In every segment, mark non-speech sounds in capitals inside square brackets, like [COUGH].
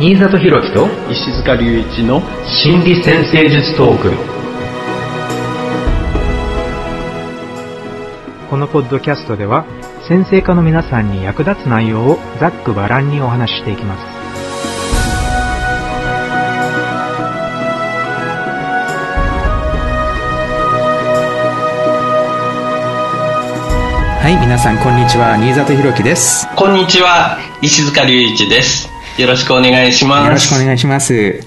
新里博樹と石塚隆一の心理先生術トーク。このポッドキャストでは先生科の皆さんに役立つ内容をざっくばらんにお話ししていきます。はい皆さんこんにちは。新里博樹です。こんにちは。石塚隆一ですよろしくお願いします。よろしくお願いします。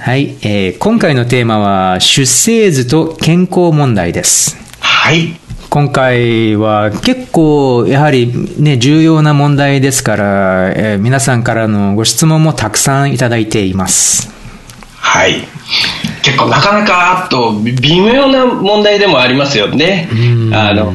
はい、えー今回のテーマは出生図と健康問題です。はい。今回は結構やはりね重要な問題ですから、えー皆さんからのご質問もたくさんいただいています。はい。結構なかなかあと微妙な問題でもありますよね。あの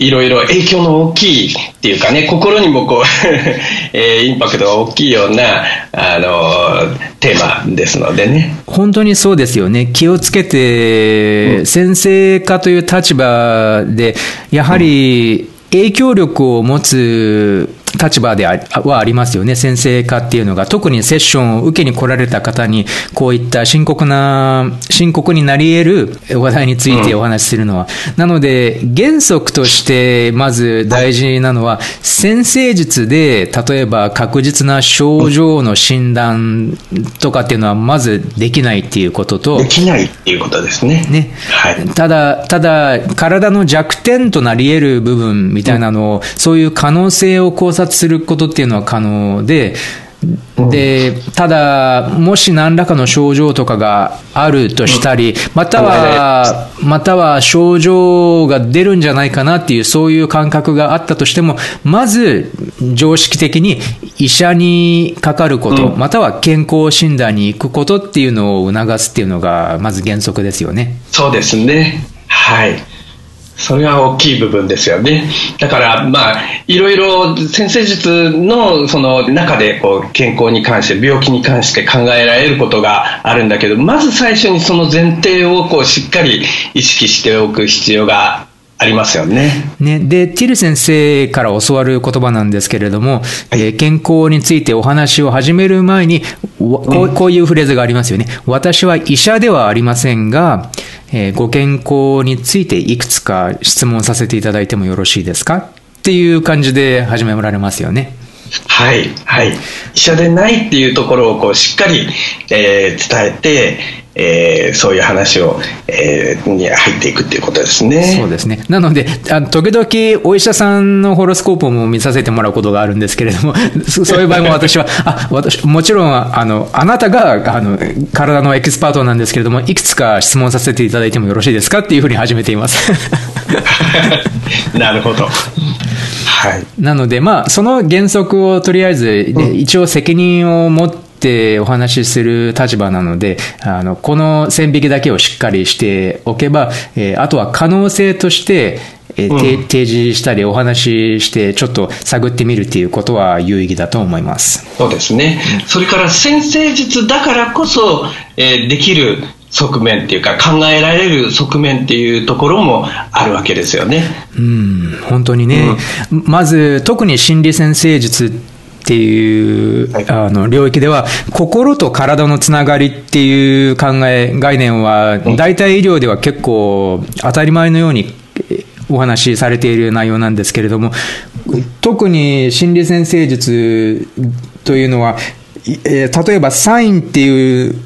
いろいろ影響の大きいっていうかね心にもこう、[LAUGHS] えーインパクトが大きいようなあのテーマですのでね。本当にそうですよね。気をつけて、先生科という立場で、やはり影響力を持つ立場であはありますよね。先生科っていうのが。特にセッションを受けに来られた方に、こういった深刻な、深刻になり得る話題についてお話しするのは。なので、原則として、まず大事なのは、先生術で、例えば確実な症状の診断とかっていうのは、まずできないっていうこととで、きないっていうことですねね。はいただ、ただ、体の弱点となり得る部分みたいなのを、そういう可能性を考察することっていうのは可能で、で、ただ、もし何らかの症状とかがあるとしたり、または、または症状が出るんじゃないかなっていう、そういう感覚があったとしても、まず、常識的に医者にかかること、または健康診断に行くことっていうのを促すっていうのが、まず原則ですよね。そうですね。はい。それは大きい部分ですよね。だから、まあ、いろいろ先生術のその中でこう健康に関して、病気に関して考えられることがあるんだけど、まず最初にその前提をこうしっかり意識しておく必要がありますよね。ね、で、ティル先生から教わる言葉なんですけれども、えー健康についてお話を始める前に、わこうこういうフレーズがありますよね。私は医者ではありませんが、えーご健康についていくつか質問させていただいてもよろしいですか？っていう感じで始められますよね。はい、はい。医者でないっていうところをこうしっかり、えー伝えて、えーそういう話を、えーに入っていくっていうことですね。そうですね。なので、あの時々お医者さんのホロスコープも見させてもらうことがあるんですけれども、[LAUGHS] そそういう場合も私は、[LAUGHS] あ、私、もちろん、あの、あなたが、あの、体のエキスパートなんですけれども、いくつか質問させていただいてもよろしいですかっていうふうに始めています。なるほど。はい。なので、まあ、その原則をとりあえず、ね一応責任を持ってお話しする立場なので、あの、この線引きだけをしっかりしておけば、えーあとは可能性として、えーて提示したりお話しして、ちょっと探ってみるっていうことは有意義だと思います。そうですね。それから先生術だからこそ、えーできる側面っていうか考えられる側面っていうところもあるわけですよね。うん、本当にね、まず特に心理先生術っていう、はい。あの領域では心と体のつながりっていう考え概念は大体医療では結構当たり前のようにえお話しされている内容なんですけれども特に心理先生術というのは例えばサインっていう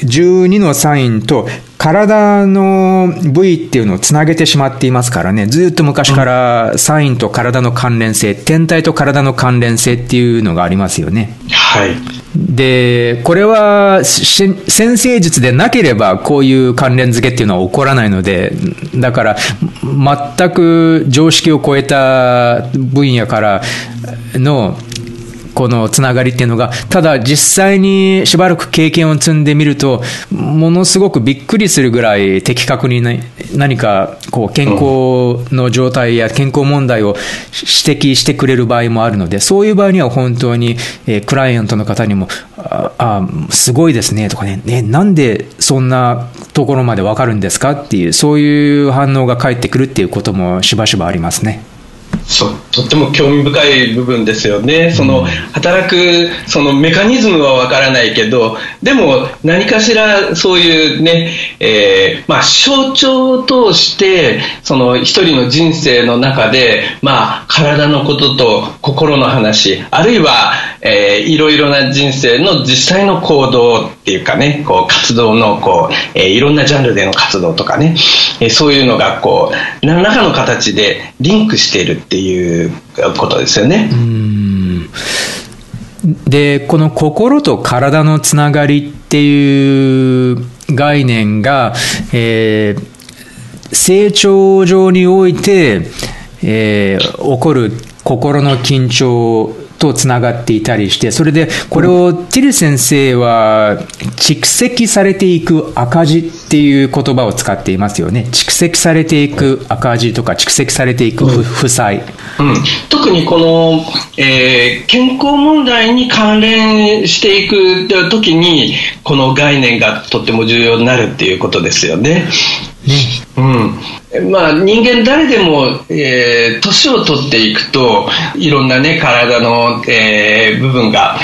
12のサインと体の部位っていうのをつなげてしまっていますからね、ずっと昔からサインと体の関連性、天体と体の関連性っていうのがありますよね。はい。で、これはし先生術でなければこういう関連付けっていうのは起こらないので、だから全く常識を超えた分野からのこのつながりっていうのが、ただ実際にしばらく経験を積んでみると、ものすごくびっくりするぐらい的確にね何かこう健康の状態や健康問題を指摘してくれる場合もあるので、そういう場合には本当に、えークライアントの方にも、ああ、すごいですねとかねね、なんでそんなところまでわかるんですか？っていう、そういう反応が返ってくるっていうこともしばしばありますね。そうとっても興味深い部分ですよね、その働くそのメカニズムはわからないけど、でも何かしらそういうね、えー、まあ、象徴を通して、その一人の人生の中で、まあ、体のことと心の話、あるいは、えー、いろいろな人生の実際の行動っていうかね、こう活動のこう、えー、いろんなジャンルでの活動とかね、えー、そういうのがこう何らかの形でリンクしているっていうことですよね。でこの心と体のつながりっていう概念が、えー、成長上において、えー、起こる心の緊張とつながっていたりして、それでこれをティル先生は蓄積されていく赤字っていう言葉を使っていますよね。蓄積されていく赤字とか蓄積されていく負債。うん、特にこの、えー、健康問題に関連していく時にこの概念がとっても重要になるっていうことですよね。ねうん。まあ、人間誰でも、えー、年を取っていくといろんな、ね、体の、えー、部分が、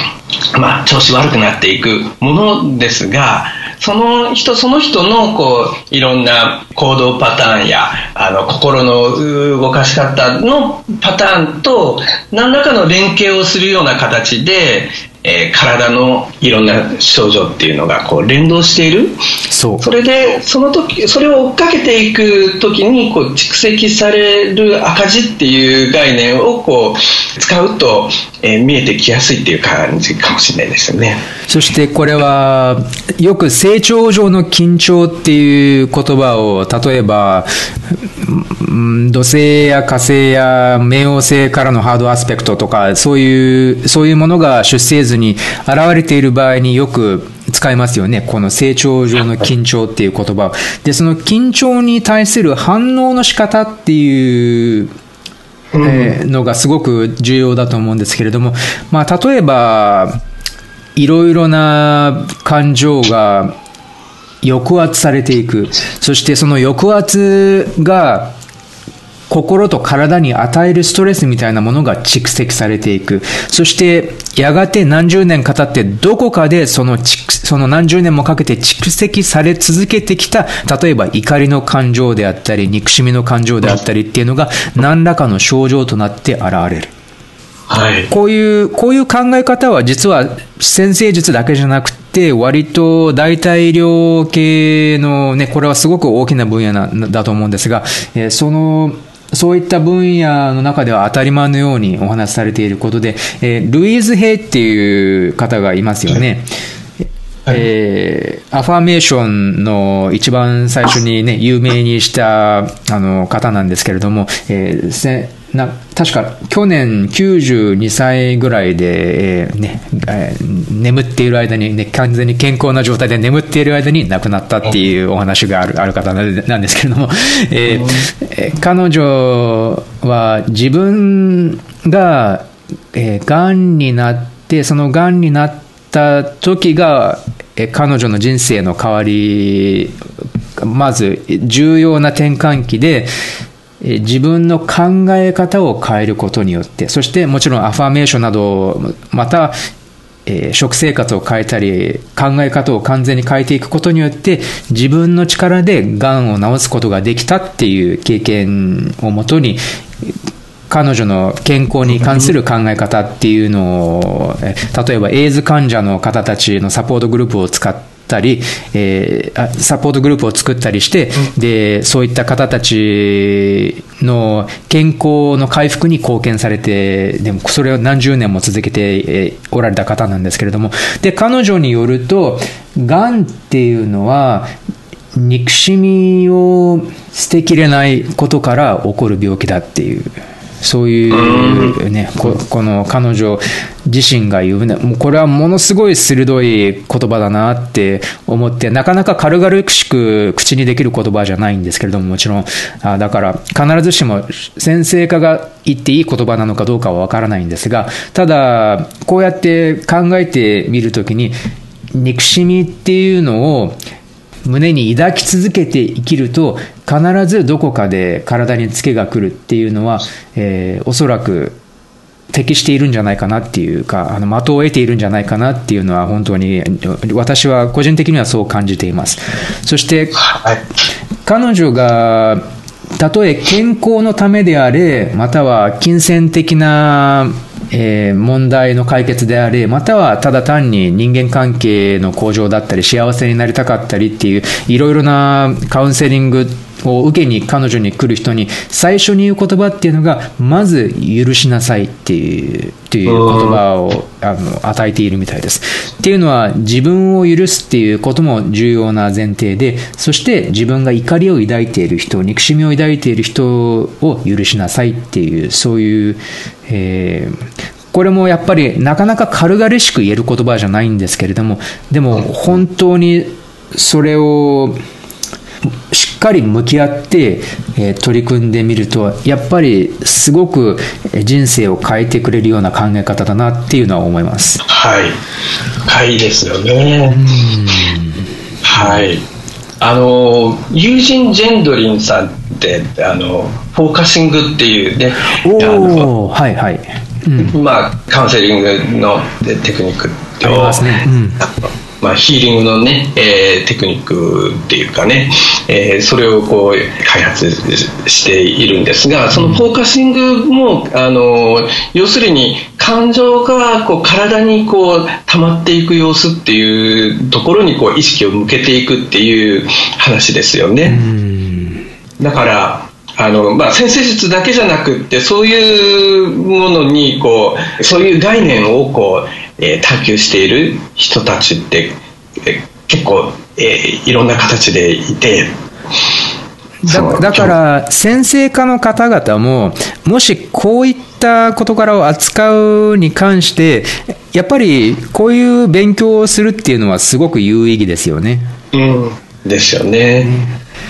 まあ、調子悪くなっていくものですがその人その人のこういろんな行動パターンやあの心の動かし方のパターンと何らかの連携をするような形でえー、体のいろんな症状っていうのがこう連動している。そう。それでその時それを追っかけていく時にこう蓄積される赤字っていう概念をこう使うと、えー、見えてきやすいっていう感じかもしれないですよね。そしてこれはよく成長上の緊張っていう言葉を例えば土星や火星や冥王星からのハードアスペクトとかそういうそういうものが出生図図に現れている場合によく使いますよね。この成長上の緊張っていう言葉を。で、その緊張に対する反応の仕方っていうえー、のがすごく重要だと思うんですけれども、まあ、例えば、いろいろな感情が抑圧されていく。そしてその抑圧が心と体に与えるストレスみたいなものが蓄積されていく。そして、やがて何十年か経って、どこかでそのその何十年もかけて蓄積され続けてきた、例えば怒りの感情であったり、憎しみの感情であったりっていうのが、何らかの症状となって現れる。はい、こういう、こういう考え方は実は先生術だけじゃなくて、割と代替医療系のね、これはすごく大きな分野なだと思うんですが、えー、その、そういった分野の中では当たり前のようにお話しされていることで、えー、ルイーズ・ヘイっていう方がいますよね。はい、えー、アファーメーションの一番最初にね、有名にしたあの方なんですけれども、えー、せな確か去年92歳ぐらいで、えーねえー、眠っている間に、ね、完全に健康な状態で眠っている間に亡くなったっていうお話があるある方なんですけれども、えー、彼女は自分が、えー、がんになってそのがんになった時が、えー、彼女の人生の変わりまず重要な転換期で自分の考え方を変えることによって、そしてもちろんアファーメーションなど、また、えー、食生活を変えたり、考え方を完全に変えていくことによって、自分の力で癌を治すことができたっていう経験をもとに、彼女の健康に関する考え方っていうのを、例えばエイズ患者の方たちのサポートグループを使って、たり、えー、サポートグループを作ったりして、で、そういった方たちの健康の回復に貢献されて、でもそれを何十年も続けておられた方なんですけれども、で、彼女によると、がんっていうのは、憎しみを捨てきれないことから起こる病気だっていう。そういうね、ここの彼女自身が言うね、もうこれはものすごい鋭い言葉だなって思って、なかなか軽々しく口にできる言葉じゃないんですけれども、もちろん、あだから必ずしも先生家が言っていい言葉なのかどうかはわからないんですが、ただ、こうやって考えてみるときに、憎しみっていうのを胸に抱き続けて生きると、必ずどこかで体にツケが来るっていうのは、えー、おそらく適しているんじゃないかなっていうか、あの的を得ているんじゃないかなっていうのは、本当に私は個人的にはそう感じています。そして、はい、彼女がたとえ健康のためであれ、または金銭的なえー、問題の解決であれ、またはただ単に人間関係の向上だったり、幸せになりたかったりっていう、いろいろなカウンセリングを受けに彼女に来る人に最初に言う言葉っていうのがまず許しなさいっていうっていう言葉をあの与えているみたいです。っていうのは自分を許すっていうことも重要な前提でそして自分が怒りを抱いている人憎しみを抱いている人を許しなさいっていうそういう、えーこれもやっぱりなかなか軽々しく言える言葉じゃないんですけれどもでも本当にそれをしっかり向き合って、えー、取り組んでみるとやっぱりすごく人生を変えてくれるような考え方だなっていうのは思います。はい。深いですよね。はい。あのユージェンドリンさんってあのフォーカシングっていうねおはいはい、うん、まあカウンセリングのテクニックありますね、うん。まあ、ヒーリングのね、えー、テクニックっていうかね、えー、それをこう開発しているんですがそのフォーカシングもあの要するに感情がこう体にこう溜まっていく様子っていうところにこう意識を向けていくっていう話ですよね。だからあのまあ、先生術だけじゃなくってそういうものにこうそういう概念をこうえー、探求している人たちって、えー、結構、えー、いろんな形でいてだだから先生科の方々ももしこういった事柄を扱うに関してやっぱりこういう勉強をするっていうのはすごく有意義ですよね。うん、ですよね。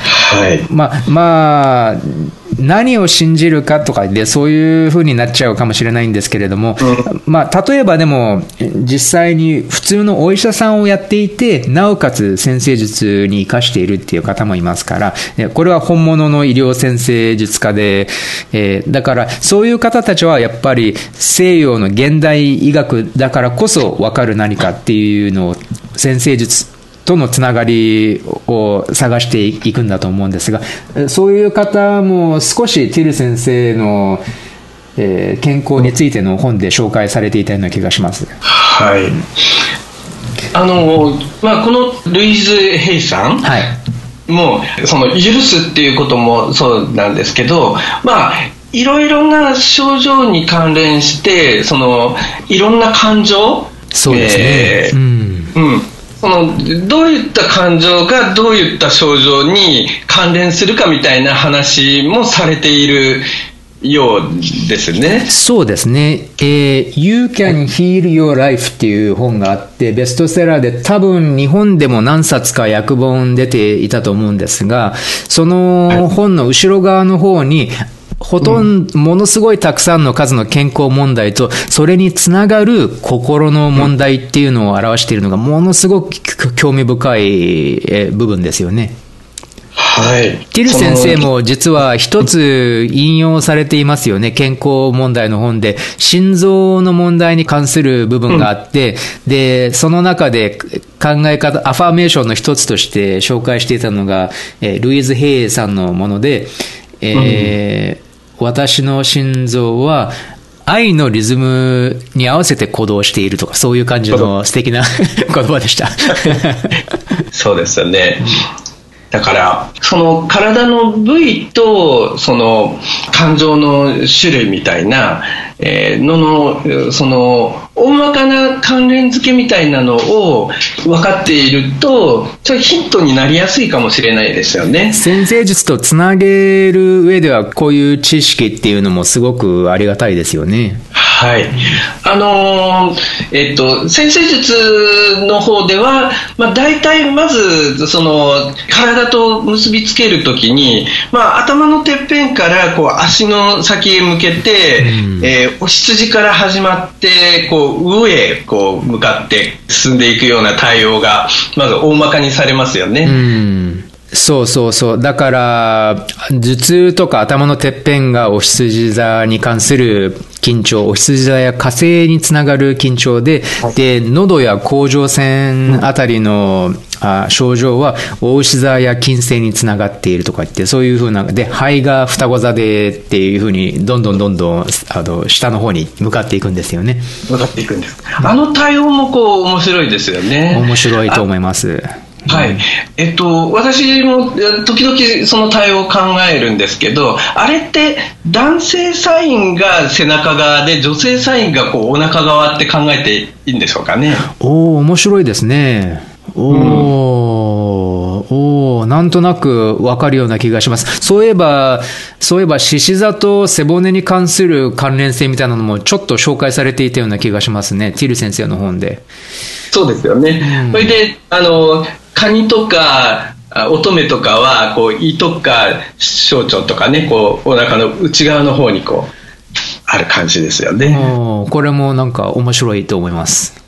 はい、まあまあ何を信じるかとかでそういうふうになっちゃうかもしれないんですけれども、うん、まあ、例えばでも実際に普通のお医者さんをやっていてなおかつ先生術に生かしているっていう方もいますからこれは本物の医療先生術家で、えー、だからそういう方たちはやっぱり西洋の現代医学だからこそ分かる何かっていうのを先生術とのつながりを探していくんだと思うんですがそういう方も少しティル先生の、えー、健康についての本で紹介されていたような気がします。はい。あのまあ、このルイズ・ヘイさん、はい、もうその許すっていうこともそうなんですけど、まあ、いろいろな症状に関連してそのいろんな感情？そうですね、えー、うん、うんこのどういった感情がどういった症状に関連するかみたいな話もされているようですね。そうですね。えー、You Can Heal Your Life っていう本があって、ベストセラーで多分日本でも何冊か訳本出ていたと思うんですが、その本の後ろ側の方に、ほとんど、ものすごいたくさんの数の健康問題と、それにつながる心の問題っていうのを表しているのが、ものすごく興味深い部分ですよね。はい。ティル先生も実は一つ引用されていますよね。健康問題の本で、心臓の問題に関する部分があって、うん、で、その中で考え方、アファーメーションの一つとして紹介していたのが、えルイーズ・ヘイさんのもので、えー、私の心臓は愛のリズムに合わせて鼓動しているとか、そういう感じの素敵な [LAUGHS] 言葉でした。[LAUGHS] そうですよね。だから、その体の部位と、その感情の種類みたいな、えー、のの、その、大まかな関連付けみたいなのを分かっていると、ちょヒントになりやすいかもしれないですよね。先生術とつなげる上では、こういう知識っていうのもすごくありがたいですよね。はい。あのー、えっと、先生術の方では、まあ、大体まず、その、体と結びつけるときに、まあ、頭のてっぺんから、こう、足の先へ向けて、うん、えー、お羊から始まって、こう、上へ、こう、向かって進んでいくような対応が、まず大まかにされますよね。うんそうそうそう。だから、頭痛とか頭のてっぺんがお羊座に関する緊張、お羊座や火星につながる緊張で、はい、で、喉や甲状腺あたりの、あ症状は、お牛座や金星につながっているとか言って、そういうふうな、で、肺が双子座でっていうふうに、どんどんどんどん、あの、下の方に向かっていくんですよね。向かっていくんです。あの対応もこう、面白いですよね。面白いと思います。はい、えっと、私も時々その対応を考えるんですけど、あれって男性サインが背中側で、女性サインがこうお腹側って考えていいんでしょうかね？おお、面白いですね。おお、うん、おなんとなくわかるような気がします。そういえば、そういえば、獅子座と背骨に関する関連性みたいなのもちょっと紹介されていたような気がしますね。ティル先生の本で。そうですよね。うん、それで、あの、カニとか乙女とかはこう胃とか小腸とかねこうお腹の内側の方にこうある感じですよね。これもなんか面白いと思います。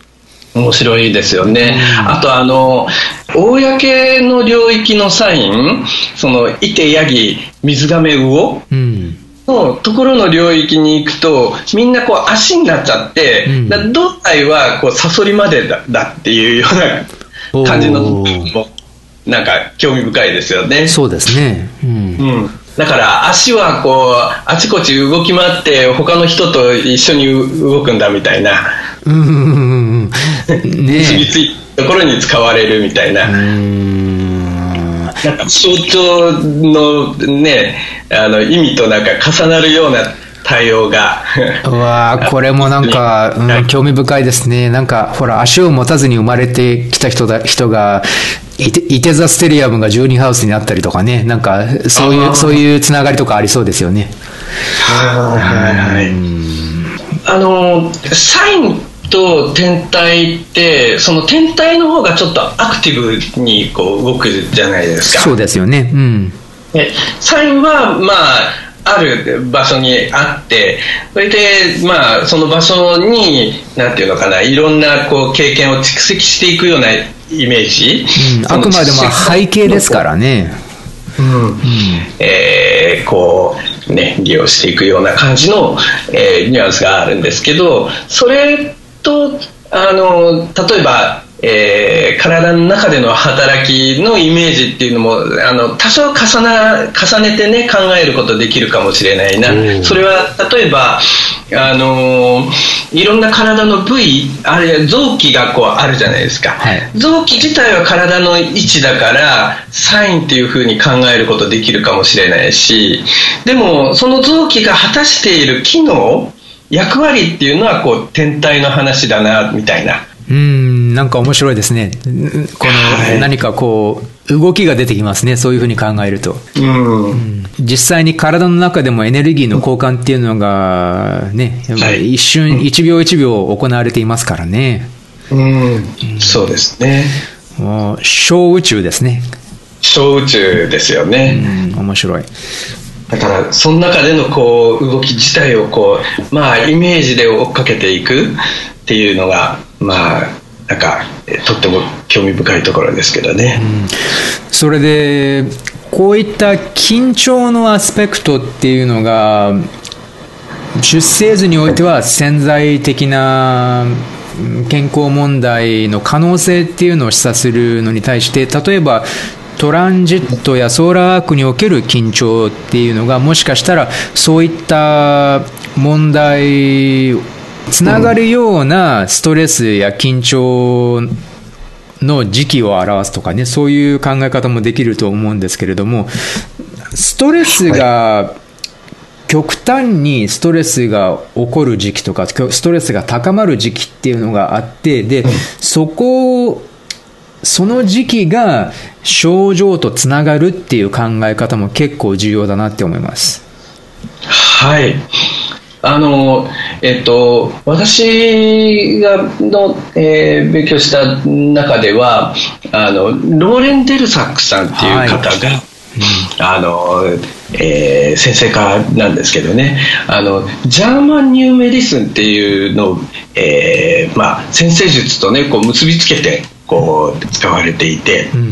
面白いですよね、うん、あとあの公の領域のサインそのいてヤギ水亀魚、うん。のところの領域に行くとみんなこう足になっちゃって、うん、胴体はこうサソリまでだだっていうような感じのもなんか興味深いですよね。そうですね。うん。うん、だから足はこうあちこち動き回って他の人と一緒に動くんだみたいな。うん。ね。結びついたところに使われるみたいな。うん。なん。か象徴のねあの意味となん。か重なるような対応が。うわこれもなんか、[LAUGHS] うん、興味深いですね。なんか、ほら、足を持たずに生まれてきた人だ人が、いて、いて座ステリアムが12ハウスになったりとかね、なんか、そういう、そういうつながりとかありそうですよね。はいはい。あの、サインと天体って、その天体の方がちょっとアクティブにこう動くじゃないですか。そうですよね。うん。サインは、まあ、ある場所にあってそれでまあその場所になんていうのかないろんなこう経験を蓄積していくようなイメージ、うん、あくまでも背景ですからね。うん、うん、えー、こうね利用していくような感じの、えー、ニュアンスがあるんですけどそれとあの例えばえー、体の中での働きのイメージっていうのもあの多少重な重ねてね考えることできるかもしれないな、それは例えばあのー、いろんな体の部位あるいは臓器がこうあるじゃないですか、はい、臓器自体は体の位置だからサインっていうふうに考えることできるかもしれないしでもその臓器が果たしている機能役割っていうのはこう天体の話だなみたいなうん、なんか面白いですね。この、何かこう、動きが出てきますね。そういうふうに考えると。うん、うん、実際に体の中でもエネルギーの交換っていうのが、ね、一瞬、一秒一秒行われていますからね。うん、そうですね。もう、小宇宙ですね。小宇宙ですよね。うん、面白い。だから、その中でのこう、動き自体をこう、まあ、イメージで追っかけていくっていうのが、まあ、なんか、とっても興味深いところですけどね。うん、それで、こういった緊張のアスペクトっていうのが、出生図においては潜在的な健康問題の可能性っていうのを示唆するのに対して、例えばトランジットやソーラーアークにおける緊張っていうのがもしかしたらそういった問題つながるようなストレスや緊張の時期を表すとかね、そういう考え方もできると思うんですけれども、ストレスが、極端にストレスが起こる時期とか、ストレスが高まる時期っていうのがあって、で、そこその時期が症状とつながるっていう考え方も結構重要だなって思います。はい。あの、えっと、私がの、えー、勉強した中では、あの、ローレン・デルサックさんっていう方が、はいあの、えー、先生からなんですけどね。あの German New Medicine っていうのを、えーまあ、先生術と、ね、こう結びつけてこう使われていて、うん、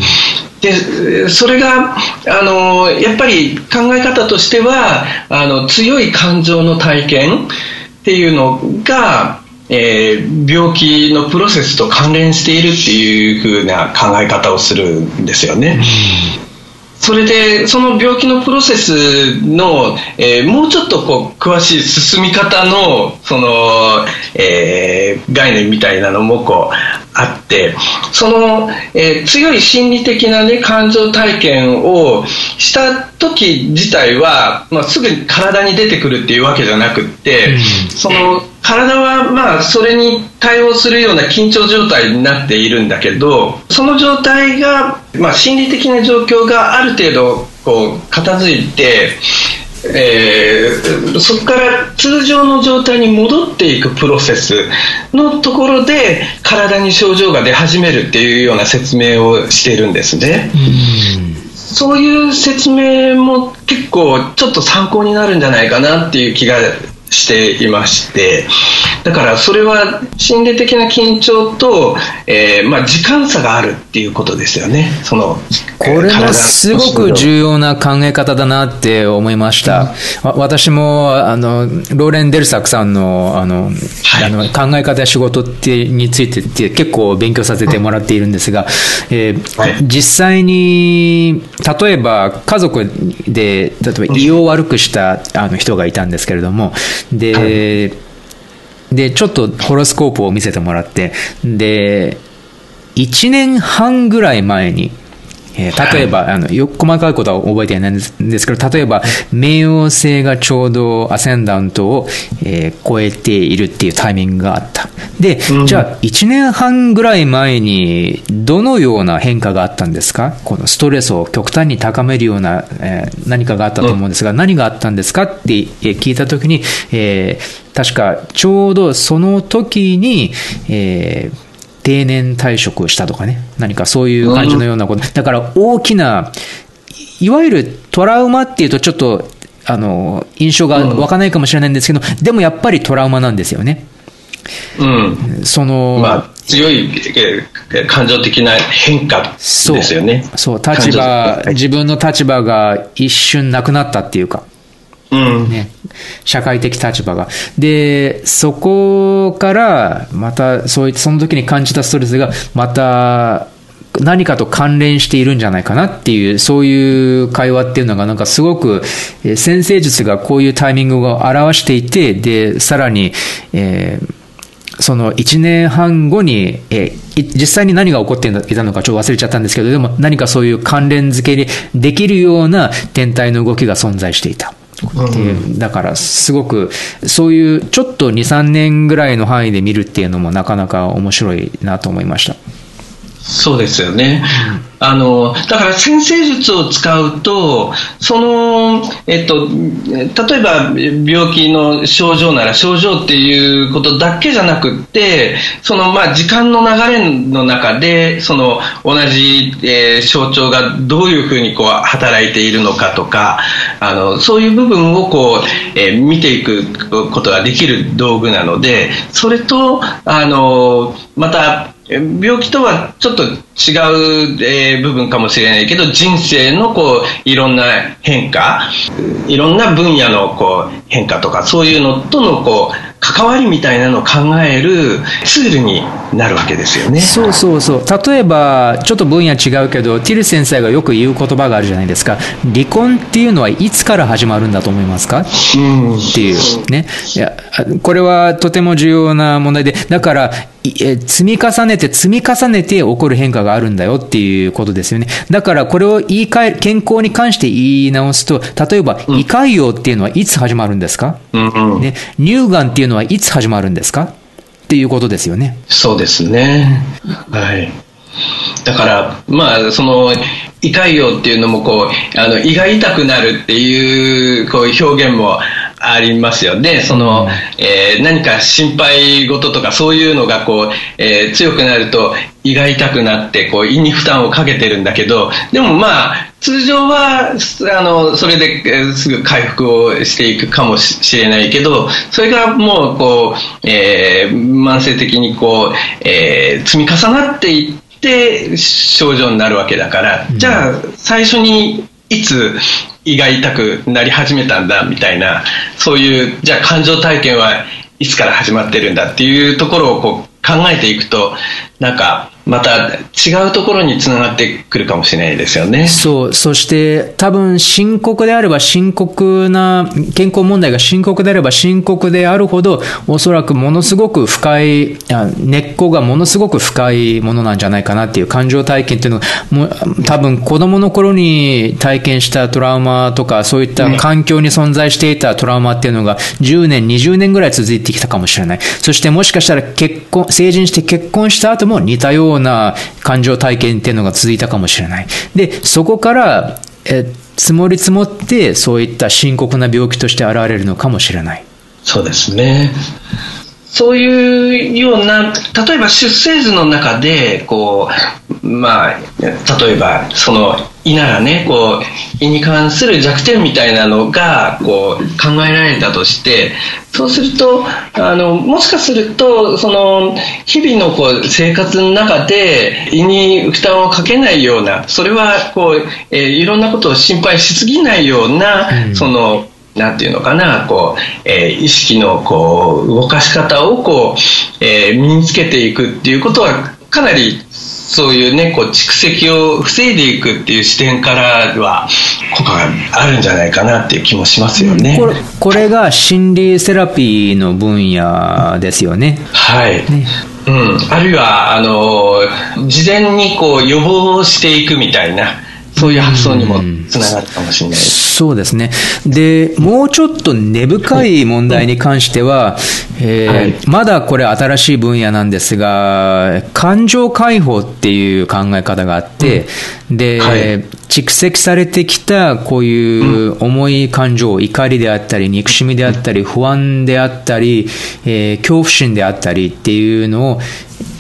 でそれがあのやっぱり考え方としてはあの強い感情の体験っていうのがえー、病気のプロセスと関連しているっていうふうな考え方をするんですよね。それでその病気のプロセスの、えー、もうちょっとこう詳しい進み方のその、えー、概念みたいなのもこうあってその、えー、強い心理的な、ね、感情体験をした時自体は、まあ、すぐに体に出てくるっていうわけじゃなくって、うん、その体はまあそれに対応するような緊張状態になっているんだけどその状態が、まあ、心理的な状況がある程度こう片付いて、えー、そこから通常の状態に戻っていくプロセスのところで体に症状が出始めるっていうような説明をしているんですね。そういう説明も結構ちょっと参考になるんじゃないかなっていう気がしていましてだからそれは心理的な緊張と、えーまあ、時間差があるっていうことですよね。そのこれもすごく重要な考え方だなって思いました、うん、私もあのローレン・デルサクさんのあの、はい、あの考え方や仕事ってについてって結構勉強させてもらっているんですが、えーはい、実際に例えば家族で例えば胃を悪くしたあの人がいたんですけれどもで、はい、で、ちょっとホロスコープを見せてもらって、で、1年半ぐらい前に、えー、例えば、はい、あのよ細かいことは覚えていないんですけど、例えば、冥王星がちょうどアセンダントを、えー、超えているっていうタイミングがあった。で、うん、じゃあ、1年半ぐらい前に、どのような変化があったんですか？このストレスを極端に高めるような、えー、何かがあったと思うんですが、うん、何があったんですか？って聞いたときに、えー、確か、ちょうどその時に、えー、定年退職したとかね、何かそういう感じのようなこと。だから大きな、いわゆるトラウマっていうとちょっと、あの、印象が湧かないかもしれないんですけど、でもやっぱりトラウマなんですよね。うん。その、まあ、強い感情的な変化ですよね。そう、そう立場、自分の立場が一瞬なくなったっていうか。ね、社会的立場が。で、そこから、また、そういった、その時に感じたストレスが、また、何かと関連しているんじゃないかなっていう、そういう会話っていうのがなんかすごく、先生術がこういうタイミングを表していて、で、さらに、えーその1年半後に、えー、実際に何が起こっていたのかちょっと忘れちゃったんですけど、でも何かそういう関連付けにできるような天体の動きが存在していた。っていうだからすごくそういうちょっと23年ぐらいの範囲で見るっていうのもなかなか面白いなと思いました。そうですよね。あの、だから先生術を使うと、その、えっと、例えば病気の症状なら症状っていうことだけじゃなくって、その、まあ、時間の流れの中で、その、同じ、えー、象徴がどういうふうにこう、働いているのかとか、あの、そういう部分をこう、えー、見ていくことができる道具なので、それと、あの、また、病気とはちょっと違う、えー、部分かもしれないけど人生のこういろんな変化いろんな分野のこう変化とかそういうのとのこう関わりみたいなのを考えるツールになるわけですよね。そうそうそう。例えば、ちょっと分野違うけど、ティル先生がよく言う言葉があるじゃないですか。離婚っていうのはいつから始まるんだと思いますか、うん、っていう。ね。いや、これはとても重要な問題で、だから、積み重ねて積み重ねて起こる変化があるんだよっていうことですよね。だからこれを言い換え、健康に関して言い直すと、例えば、胃潰瘍っていうのはいつ始まるんですか、うんうん、ね、乳がんっていうのはいつ始まるんですか？っていうことですよね。そうですね。はい。だから、まあ、その、胃潰瘍っていうのも、こう、あの、胃が痛くなるっていう、こう、表現もありますよね。その、えー、何か心配事とかそういうのがこう、えー、強くなると胃が痛くなってこう胃に負担をかけてるんだけど、でもまあ通常はあのそれですぐ回復をしていくかもしれないけど、それがもうこう、えー、慢性的にこう、えー、積み重なっていって症状になるわけだから、じゃあ最初にいつ胃が痛くなり始めたんだみたいなそういうじゃあ感情体験はいつから始まってるんだっていうところをこう考えていくとなんかまた違うところにつながってくるかもしれないですよね。そう。そして、多分深刻であれば深刻な、健康問題が深刻であれば深刻であるほど、おそらくものすごく深い、根っこがものすごく深いものなんじゃないかなっていう感情体験っていうのが、もう多分子供の頃に体験したトラウマとか、そういった環境に存在していたトラウマっていうのが、10年、20年ぐらい続いてきたかもしれない。そしてもしかしたら結婚、成人して結婚した後も似たよううな感情体験っていうのが続いたかもしれない。で、そこから、え積もり積もってそういった深刻な病気として現れるのかもしれない。そうですね。そういうような、例えば出生図の中で、こう、まあ、例えば、その胃ならね、こう、胃に関する弱点みたいなのが、こう、考えられたとして、そうすると、あの、もしかすると、その、日々のこう、生活の中で、胃に負担をかけないような、それは、こう、えー、いろんなことを心配しすぎないような、うん、その、なんていうのかな、こう、えー、意識のこう、動かし方をこう、えー、身につけていくっていうことは、かなりそういうね、こう蓄積を防いでいくっていう視点からは効果があるんじゃないかなっていう気もしますよね。これこれが心理セラピーの分野ですよね。はい。ねうん、あるいはあの事前にこう予防していくみたいなそういう発想にもつながるかもしれない。です。そうですね。で、もうちょっと根深い問題に関しては、えーはい、まだこれ新しい分野なんですが、感情解放っていう考え方があって、うん、で、はい、蓄積されてきたこういう重い感情、怒りであったり、憎しみであったり、不安であったり、えー、恐怖心であったりっていうのを、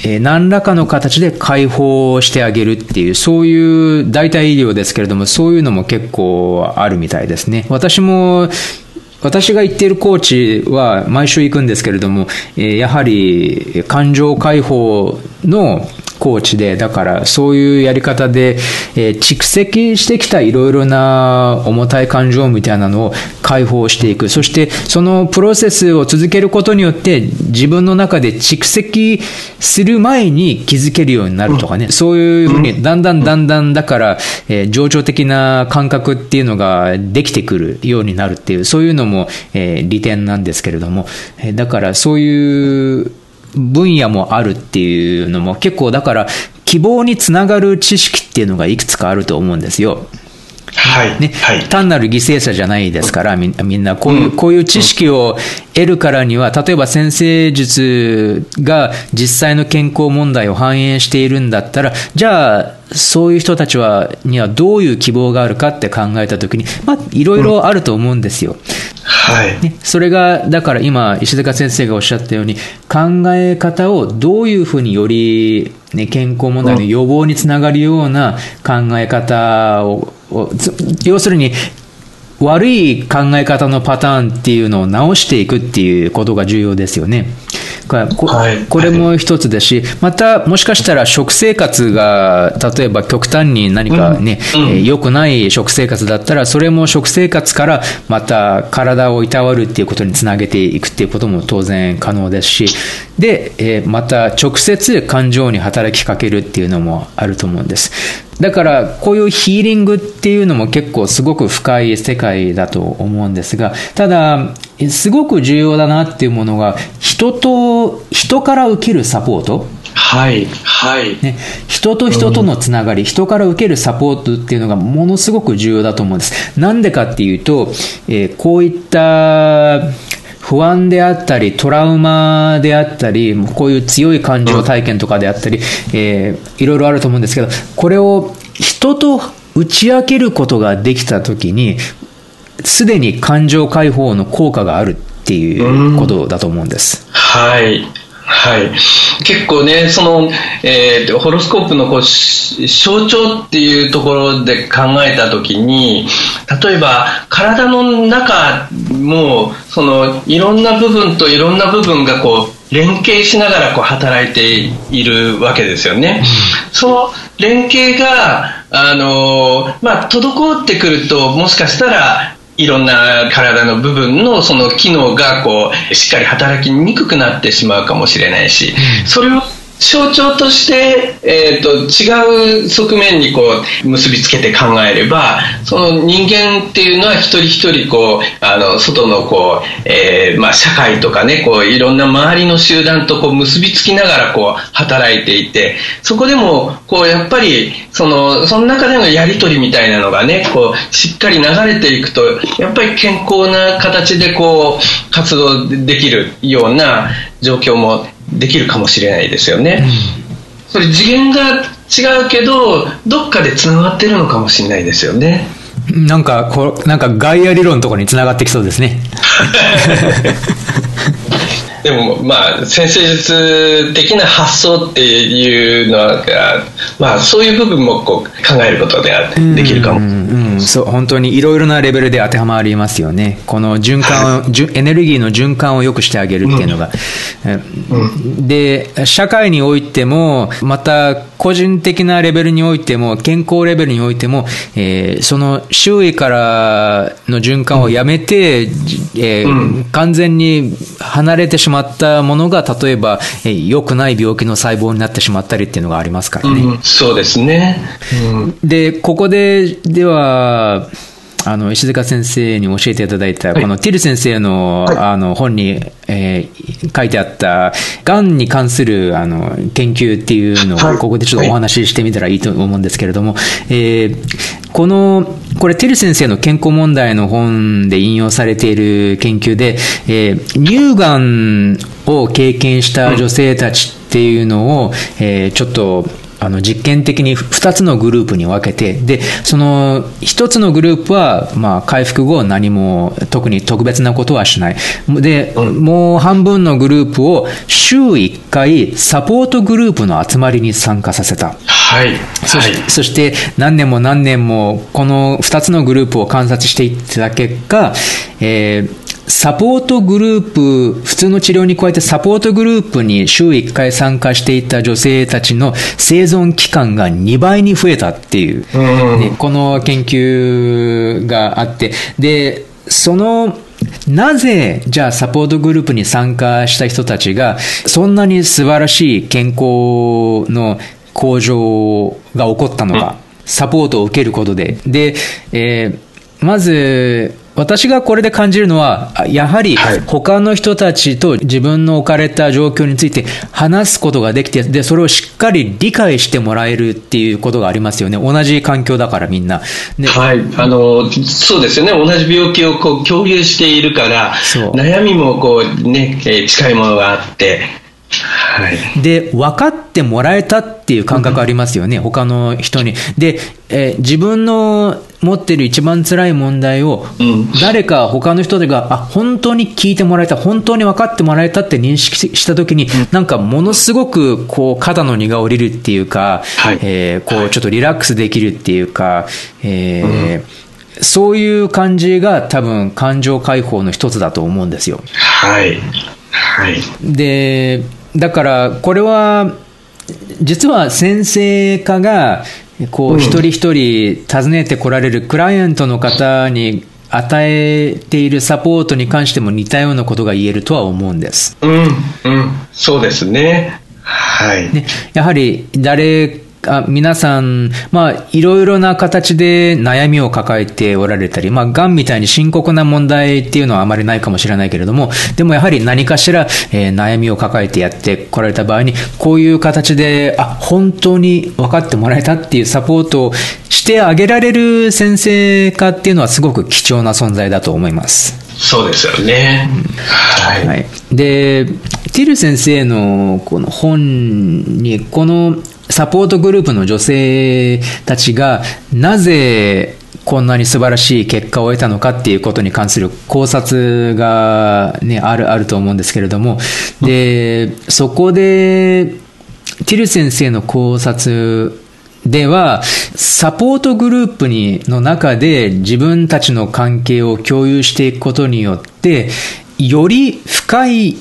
えー、何らかの形で解放してあげるっていう、そういう代替医療ですけれども、そういうのも結構あるみたいですね。私も私が行っているコーチは毎週行くんですけれども、えやはり感情解放のコーチで、だからそういうやり方で、えー、蓄積してきたいろいろな重たい感情みたいなのを解放していく。そしてそのプロセスを続けることによって自分の中で蓄積する前に気づけるようになるとかね、そういうふうにだんだんだんだんだから、えー、情緒的な感覚っていうのができてくるようになるっていう、そういうのも、えー、利点なんですけれども、えだからそういう分野もあるっていうのも結構だから希望につながる知識っていうのがいくつかあると思うんですよ。はいね、はい、単なる犠牲者じゃないですからみんなこういうこういう知識を得るからには例えば先生術が実際の健康問題を反映しているんだったらじゃあそういう人たちはにはどういう希望があるかって考えたときに、まあ、いろいろあると思うんですよ。はい、ね、それが、だから今、石塚先生がおっしゃったように、考え方をどういうふうにより、ね、健康問題の予防につながるような考え方を、要するに、悪い考え方のパターンっていうのを直していくっていうことが重要ですよね。ここれも一つですし、またもしかしたら食生活が、例えば極端に何かね、良、うん、えくない食生活だったら、それも食生活からまた体をいたわるっていうことにつなげていくっていうことも当然可能ですし、で、えー、また直接感情に働きかけるっていうのもあると思うんです。だからこういうヒーリングっていうのも結構すごく深い世界だと思うんですが、ただ、すごく重要だなっていうものが、人と、人から受けるサポート。はい、はい。ね、人と人とのつながり、うん、人から受けるサポートっていうのがものすごく重要だと思うんです。なんでかっていうと、えー、こういった不安であったり、トラウマであったり、こういう強い感情体験とかであったり、えー、いろいろあると思うんですけど、これを人と打ち明けることができたときに、すでに感情解放の効果があるっていうことだと思うんです。はい。はい、結構ね、その、えー、ホロスコープのこう象徴っていうところで考えたときに、例えば体の中もそのいろんな部分といろんな部分がこう連携しながらこう働いているわけですよね。その連携が、あのまあ、滞ってくると、もしかしたら、いろんな体の部分のその機能がこうしっかり働きにくくなってしまうかもしれないし、それを象徴として、えーと、違う側面にこう結びつけて考えればその人間っていうのは一人一人こうあの外のこう、えー、まあ、社会とかねこういろんな周りの集団とこう結びつきながらこう働いていてそこでもこうやっぱりそのその中でのやり取りみたいなのがねこうしっかり流れていくとやっぱり健康な形でこう活動できるような状況もできるかもしれないですよね、うん、それ次元が違うけどどっかでつながってるのかもしれないですよね。なんかこなんかガイア理論とかにつながってきそうですね [LAUGHS] でもまあ先生術的な発想っていうのはまあそういう部分もこう考えることでできるかも、うんうん、そう本当にいろいろなレベルで当てはまりますよね。この循環を、はい、エネルギーの循環を良くしてあげるっていうのが、うん、で社会においてもまた個人的なレベルにおいても健康レベルにおいても、えー、その周囲からの循環をやめて、えー、完全に離れてしままったものが例えば、えー、良くない病気の細胞になってしまったりっていうのがありますからね。うん、そうですね、うん、でここでではあの石塚先生に教えていただいた、このティル先生の,、あの本に、えー、書いてあった、がんに関するあの研究っていうのを、ここでちょっとお話ししてみたらいいと思うんですけれども、えー、この、これ、ティル先生の健康問題の本で引用されている研究で、えー、乳がんを経験した女性たちっていうのを、えー、ちょっと、あの実験的に2つのグループに分けて、で、その1つのグループは、まあ、回復後何も特に特別なことはしない。で、もう半分のグループを週1回サポートグループの集まりに参加させた。はい。そしはい、そして何年も何年もこの2つのグループを観察していった結果、えー、サポートグループ、普通の治療に加えてサポートグループに週1回参加していた女性たちの生存期間が2倍に増えたっていう、うこの研究があって、で、そのなぜ、じゃあサポートグループに参加した人たちが、そんなに素晴らしい健康の向上が起こったのか、サポートを受けることで。で、えー、まず、私がこれで感じるのは、やはり他の人たちと自分の置かれた状況について話すことができて、で、それをしっかり理解してもらえるっていうことがありますよね。同じ環境だからみんな。はい。あの、そうですよね。同じ病気をこう共有しているから、悩みもこうね、近いものがあって、はい、で、分かってもらえたっていう感覚ありますよね、他の人に。で、えー、自分の持ってる一番辛い問題を、誰か他の人が、あ、本当に聞いてもらえた、本当に分かってもらえたって認識したときに、なんかものすごく、こう、肩の荷が下りるっていうか、はい、えー、こう、ちょっとリラックスできるっていうか、えーそういう感じが多分感情解放の一つだと思うんですよ。はい。はい。で、だからこれは実は先生科がこう一人一人訪ねてこられるクライアントの方に与えているサポートに関しても似たようなことが言えるとは思うんです。うん、うん、そうですね。はい。ね、やはり誰あ皆さん、まあ、いろいろな形で悩みを抱えておられたり、まあ、癌みたいに深刻な問題っていうのはあまりないかもしれないけれども、でもやはり何かしら、えー、悩みを抱えてやってこられた場合に、こういう形で、あ、本当に分かってもらえたっていうサポートをしてあげられる先生かっていうのはすごく貴重な存在だと思います。そうですよね。はい。はい、で、ティル先生のこの本に、このサポートグループの女性たちがなぜこんなに素晴らしい結果を得たのかっていうことに関する考察が、ね、あるあると思うんですけれども。でそこでティル先生の考察では、サポートグループにの中で自分たちの関係を共有していくことによって、より深い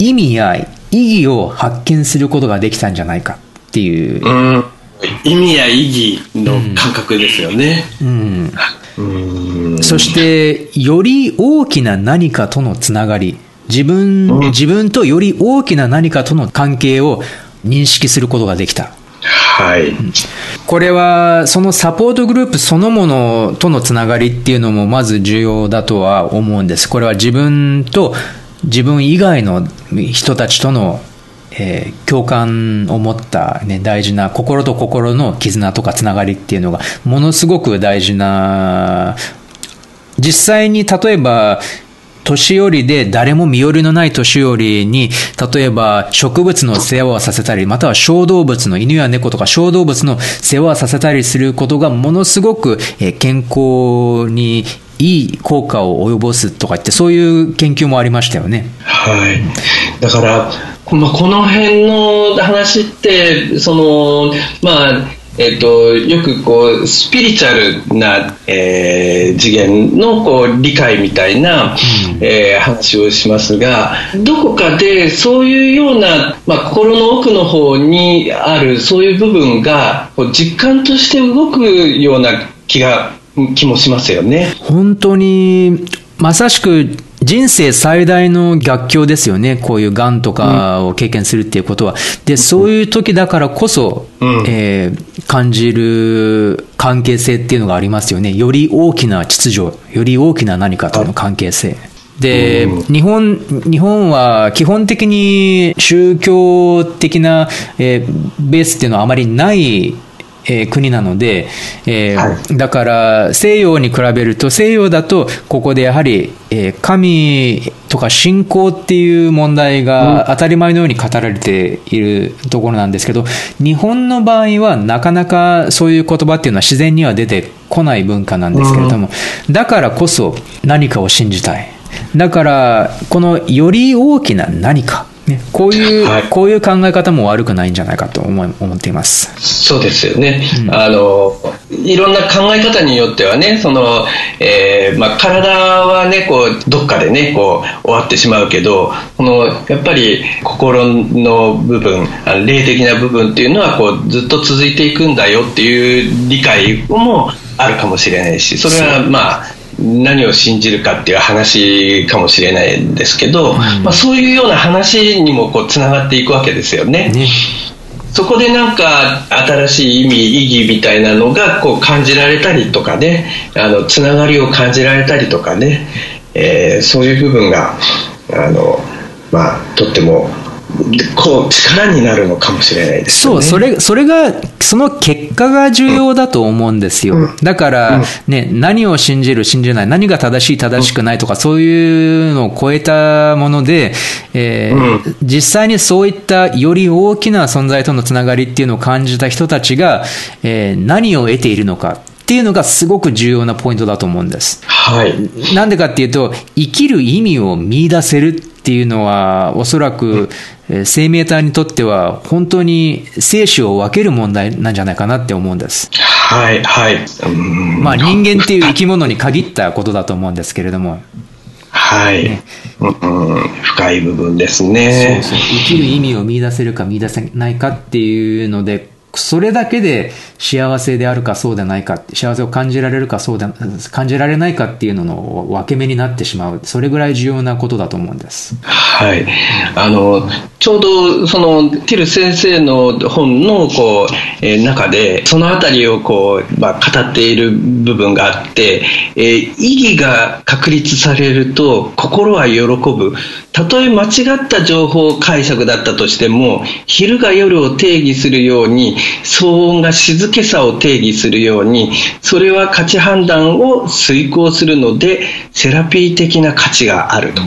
意味や意義を発見することができたんじゃないかっていう。うん意味や意義の感覚ですよね。うん。うん、そして、より大きな何かとのつながり、自分、自分とより大きな何かとの関係を認識することができた。はい。これは、そのサポートグループそのものとのつながりっていうのもまず重要だとは思うんです。これは自分と自分以外の人たちとの、えー、共感を持った、ね、大事な心と心の絆とかつながりっていうのがものすごく大事な実際に例えば年寄りで誰も身寄りのない年寄りに、例えば植物の世話をさせたり、または小動物の犬や猫とか小動物の世話をさせたりすることがものすごく健康にいい効果を及ぼすとかって、そういう研究もありましたよね。はい。だから、まあ、この辺の話って、その、まあ、えーと、よくこうスピリチュアルな、えー、次元のこう理解みたいな、うん、えー、話をしますがどこかでそういうような、まあ、心の奥の方にあるそういう部分がこう実感として動くような気が気もしますよね。本当にまさしく人生最大の逆境ですよね。こういう癌とかを経験するっていうことは。で、そういう時だからこそ、うん、えー、感じる関係性っていうのがありますよね。より大きな秩序、より大きな何かとの関係性。で、日本、日本は基本的に宗教的な、えー、ベースっていうのはあまりないえー、国なので、えーはい、だから西洋に比べると西洋だとここでやはり、えー、神とか信仰っていう問題が当たり前のように語られているところなんですけど日本の場合はなかなかそういう言葉っていうのは自然には出てこない文化なんですけれども、だからこそ何かを信じたい。だからこのより大きな何かね、こういう、はい、こういう考え方も悪くないんじゃないかと思い思っています。そうですよね、うん、あのいろんな考え方によってはねその、えーまあ、体はねこうどっかでねこう終わってしまうけどこのやっぱり心の部分霊的な部分っていうのはこうずっと続いていくんだよっていう理解もあるかもしれないしそれはまあ何を信じるかっていう話かもしれないんですけど、うん、まあ、そういうような話にもこうつながっていくわけですよね。ねそこでなんか新しい意味意義みたいなのがこう感じられたりとかねあのつながりを感じられたりとかね、えー、そういう部分があの、まあ、とってもこう力になるのかもしれないです、ね、そう、それ、それが、その結果が重要だと思うんですよ。うん、だから、ね、何を信じる、信じない、何が正しい、正しくないとか、そういうのを超えたもので、えー、実際にそういったより大きな存在とのつながりっていうのを感じた人たちが、えー、何を得ているのか。っていうのがすごく重要なポイントだと思うんです。はい。なんでかっていうと、生きる意味を見出せるっていうのは、おそらく、生命体にとっては本当に生死を分ける問題なんじゃないかなって思うんです。はい、はい。まあ人間っていう生き物に限ったことだと思うんですけれども。はい、ね、うん。深い部分ですね。そうそう。生きる意味を見出せるか見出せないかっていうので、それだけで幸せであるかそうでないか、幸せを感じられるかそうで、感じられないかっていうのの分け目になってしまう。それぐらい重要なことだと思うんです。はい。あの、ちょうどその、ティル先生の本のこう、えー、中で、そのあたりをこう、まあ、語っている部分があって、えー、意義が確立されると心は喜ぶ。たとえ間違った情報解釈だったとしても、昼が夜を定義するように、騒音が静けさを定義するように、それは価値判断を遂行するので、セラピー的な価値があると。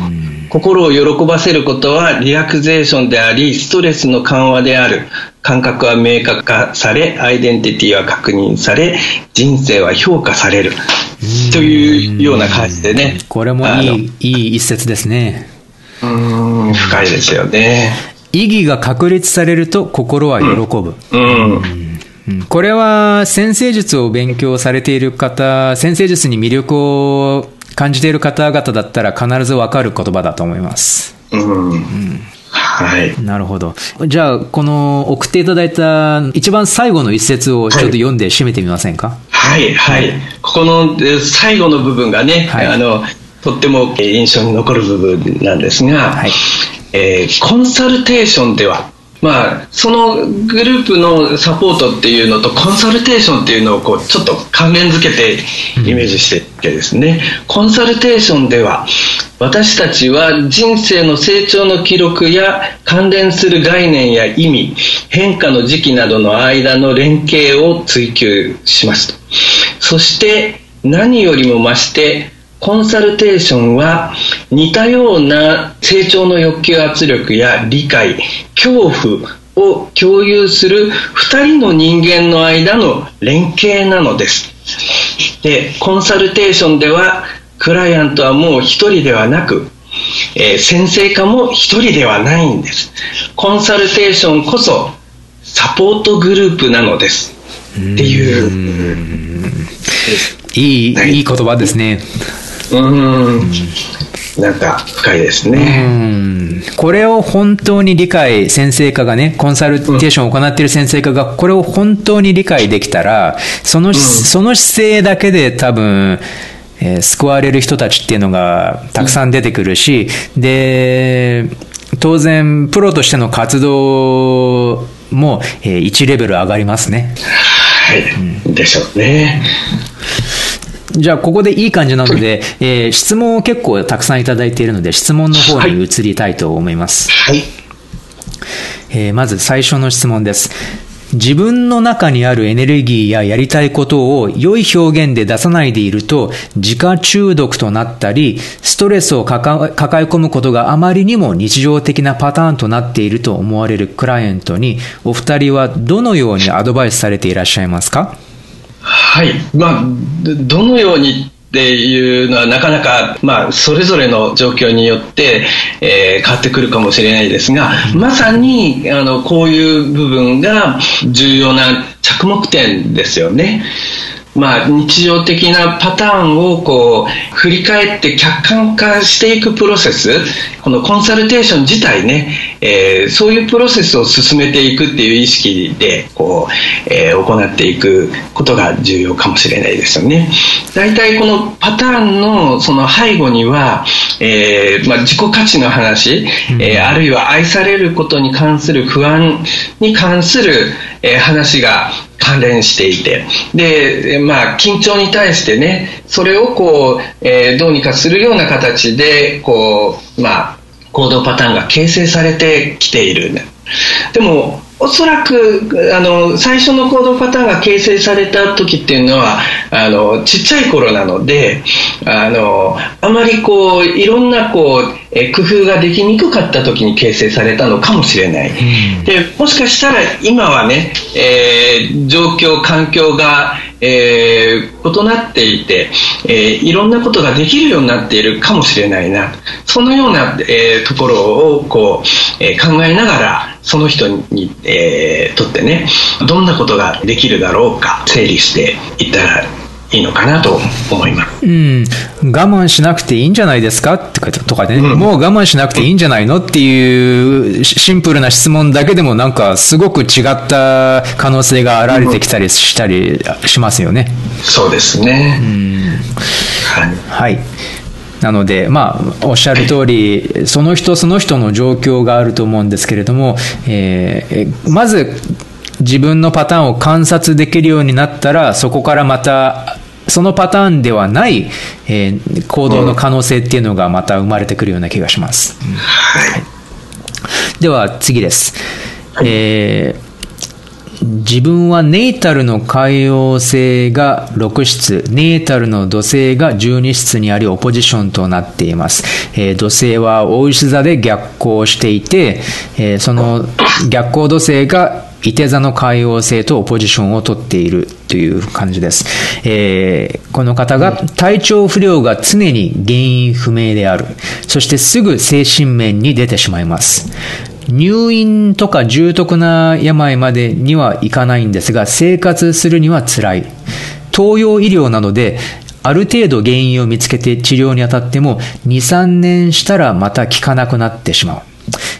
心を喜ばせることはリラクゼーションであり、ストレスの緩和である。感覚は明確化され、アイデンティティは確認され、人生は評価される。というような感じでね。これもいい、いい一節ですね。うん、深いですよね。意義が確立されると心は喜ぶ。うん、うんこれは先生術を勉強されている方、先生術に魅力を感じている方々だったら必ずわかる言葉だと思います。うん、うんはい。なるほど。じゃあ、この送っていただいた一番最後の一節をちょっと読んで締めてみませんか？はい、はい、はい。ここの最後の部分がね、はい、あの、とっても印象に残る部分なんですが、はい、えー、コンサルテーションでは、まあ、そのグループのサポートっていうのとコンサルテーションっていうのをこうちょっと関連づけてイメージしていてですね、コンサルテーションでは私たちは人生の成長の記録や関連する概念や意味変化の時期などの間の連携を追求しますと。そして何よりも増してコンサルテーションは似たような成長の欲求圧力や理解恐怖を共有する2人の人間の間の連携なのです。でコンサルテーションではクライアントはもう1人ではなく、えー、先生化も1人ではないんです。コンサルテーションこそサポートグループなのです。っていう。いい、いい言葉ですね。うんなんか深いですね。これを本当に理解、先生科がね、コンサルテーションを行っている先生科が、これを本当に理解できたら、その、うん、その姿勢だけで多分、えー、救われる人たちっていうのがたくさん出てくるし、で、当然、プロとしての活動も、えー、1レベル上がりますね。はい、うん、でしょうね。じゃあ、ここでいい感じなので、えー、質問を結構たくさんいただいているので、質問の方に移りたいと思います。はい。えー、まず最初の質問です。自分の中にあるエネルギーややりたいことを良い表現で出さないでいると自家中毒となったりストレスを抱え込むことがあまりにも日常的なパターンとなっていると思われるクライアントにお二人はどのようにアドバイスされていらっしゃいますか？はい、まあ、どのようにっていうのはなかなか、まあ、それぞれの状況によって、えー、変わってくるかもしれないですが、まさにあのこういう部分が重要な着目点ですよね。まあ、日常的なパターンをこう振り返って客観化していくプロセス。このコンサルテーション自体ね、えー、そういうプロセスを進めていくっていう意識でこう、えー、行っていくことが重要かもしれないですよね。大体このパターンのその背後には、えーまあ、自己価値の話、えー、あるいは愛されることに関する不安に関する、えー、話が関連していて。で、まあ、緊張に対してねそれをこう、えー、どうにかするような形でこう、まあ、行動パターンが形成されてきている。でもおそらくあの最初の行動パターンが形成された時っていうのはあのちっちゃい頃なのであのあまりこういろんなこうえ工夫ができにくかった時に形成されたのかもしれない、うん、でもしかしたら今はね、えー、状況環境がえー、異なっていて、えー、いろんなことができるようになっているかもしれないな。そのような、えー、ところをこう、えー、考えながらその人に、えー、とってねどんなことができるだろうか整理していったらいいのかなと思います。うん。我慢しなくていいんじゃないですかってとかね、うん、もう我慢しなくていいんじゃないのっていうシンプルな質問だけでもなんかすごく違った可能性が現れてきたりしたりしますよね。うん、そうですね。うん。はい。はいなので、まあ、おっしゃる通り、その人その人の状況があると思うんですけれども、えー、まず、自分のパターンを観察できるようになったら、そこからまたそのパターンではない、えー、行動の可能性っていうのがまた生まれてくるような気がします。はい、では次です。はい、えー自分はネイタルの海洋性が6室、ネイタルの土星が12室にありオポジションとなっています。えー、土星は大石座で逆行していて、えー、その逆行土星が伊手座の海王星とポジションをとっているという感じです。えー、この方が体調不良が常に原因不明である。そしてすぐ精神面に出てしまいます。入院とか重篤な病までにはいかないんですが、生活するには辛い。東洋医療なので、ある程度原因を見つけて治療にあたっても、2、3年したらまた効かなくなってしまう。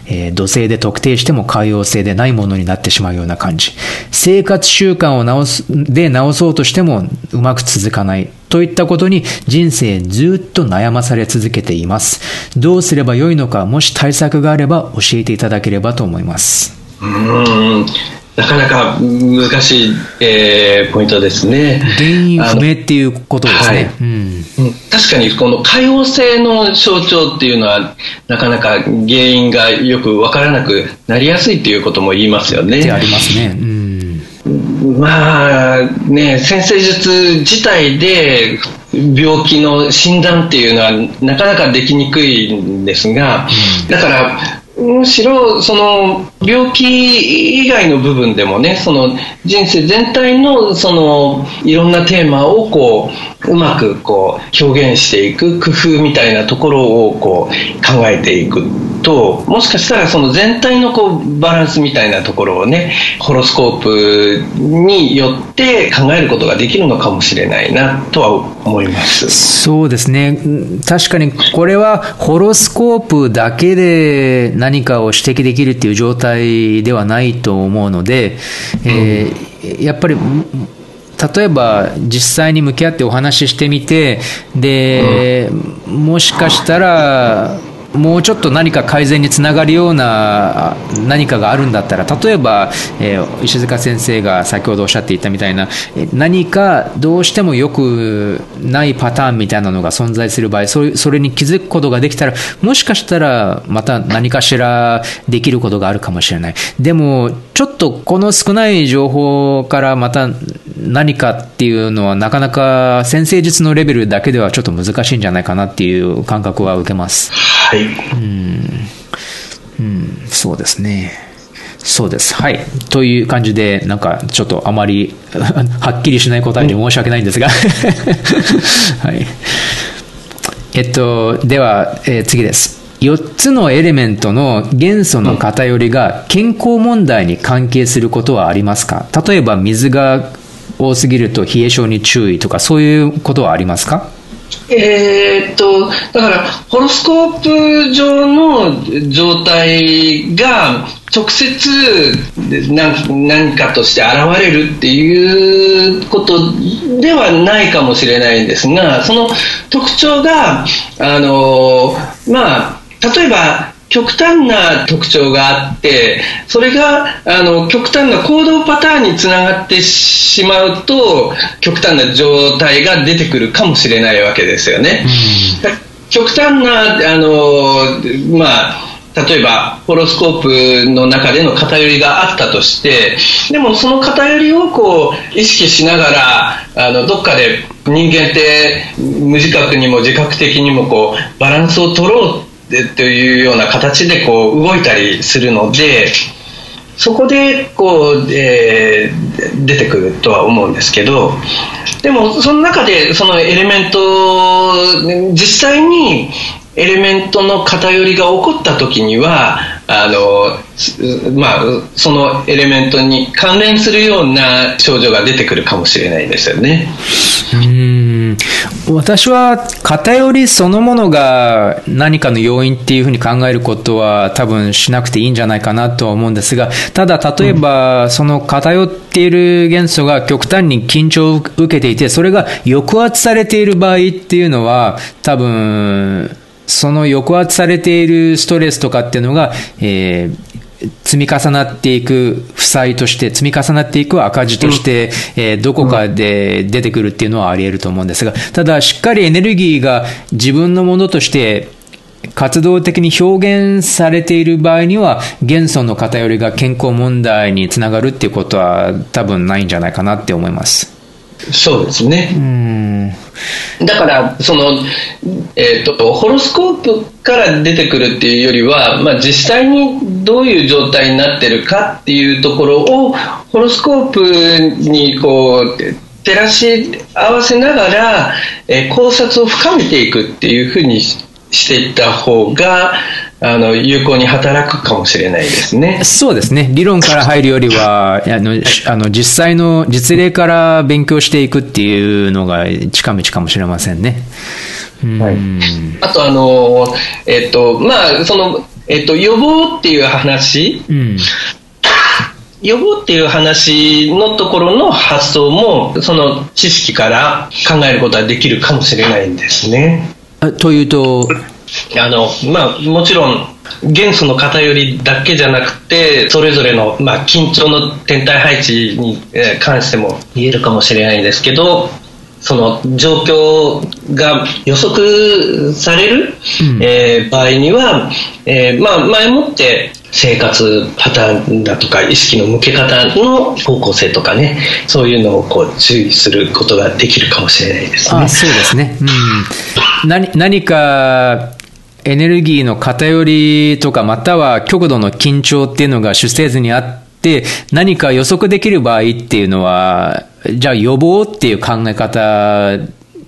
えー、土星で特定しても海洋性でないものになってしまうような感じ。生活習慣を直す、で直そうとしてもうまく続かない。といったことに人生ずっと悩まされ続けています。どうすればよいのか、もし対策があれば教えていただければと思います。うんなかなか難しい、えー、ポイントですね。原因不明っていうことですね。はいうん、確かにこの海王性の象徴っていうのはなかなか原因がよく分からなくなりやすいっていうことも言いますよね。ありますね。うん、まあね、先生術自体で病気の診断っていうのはなかなかできにくいんですが、だからむしろその病気以外の部分でもねその人生全体のそのいろんなテーマをこううまくこう表現していく工夫みたいなところをこう考えていくともしかしたらその全体のこうバランスみたいなところをねホロスコープによって考えることができるのかもしれないなとは思います。そうですね。確かにこれはホロスコープだけで何かを指摘できるっていう状態ではないと思うので、えー、やっぱり例えば実際に向き合ってお話ししてみてで、もしかしたらもうちょっと何か改善につながるような何かがあるんだったら例えば、えー、石塚先生が先ほどおっしゃっていたみたいな何かどうしてもよくないパターンみたいなのが存在する場合それそれに気づくことができたらもしかしたらまた何かしらできることがあるかもしれないでもちょっとこの少ない情報からまた何かっていうのはなかなか先生術のレベルだけではちょっと難しいんじゃないかなっていう感覚は受けます。はい。うん。うん、そうですね。そうです。はい。という感じで、なんかちょっとあまり [LAUGHS] はっきりしない答えで申し訳ないんですが [LAUGHS] はい。えっと、では、えー、次です。4つのエレメントの元素の偏りが健康問題に関係することはありますか？例えば水が多すぎると冷え性に注意とかそういうことはありますか？えー、っとだからホロスコープ上の状態が直接何かとして現れるっていうことではないかもしれないんですがその特徴があのまあ例えば極端な特徴があってそれがあの極端な行動パターンにつながってしまうと極端な状態が出てくるかもしれないわけですよね。極端なあの、まあ例えばホロスコープの中での偏りがあったとしてでもその偏りをこう意識しながらあのどっかで人間って無自覚にも自覚的にもこうバランスを取ろうというような形でこう動いたりするのでそこでこう、えー、出てくるとは思うんですけどでもその中でそのエレメント実際にエレメントの偏りが起こった時にはあの、まあ、そのエレメントに関連するような症状が出てくるかもしれないですよね。うん私は偏りそのものが何かの要因っていうふうに考えることは多分しなくていいんじゃないかなとは思うんですがただ例えばその偏っている元素が極端に緊張を受けていてそれが抑圧されている場合っていうのは多分その抑圧されているストレスとかっていうのが、えー積み重なっていく負債として、積み重なっていく赤字として、えー、どこかで出てくるっていうのはあり得ると思うんですが、ただ、しっかりエネルギーが自分のものとして活動的に表現されている場合には、元素の偏りが健康問題につながるっていうことは多分ないんじゃないかなって思います。そうですね。だから、その、えっ、ー、と、ホロスコープから出てくるっていうよりは、まあ、実際にどういう状態になってるかっていうところを、ホロスコープにこう、照らし合わせながら、えー、考察を深めていくっていうふうにしていった方が、あの、有効に働くかもしれないですね。そうですね。理論から入るよりは、あの、あの実際の実例から勉強していくっていうのが近道かもしれませんね。はい。あと、あの、えっと、まあ、その、えっと、予防っていう話、うん、予防っていう話のところの発想も、その知識から考えることはできるかもしれないんですね。というと、あの、まあ、もちろん、元素の偏りだけじゃなくて、それぞれの、まあ、緊張の天体配置に関しても言えるかもしれないですけど、その状況が予測される、うん、えー、場合には、えー、まあ、前もって生活パターンだとか意識の向け方の方向性とかねそういうのをこう注意することができるかもしれないですね。あそうですね、うん、何何かエネルギーの偏りとかまたは極度の緊張っていうのが主成図にあって何か予測できる場合っていうのはじゃあ予防っていう考え方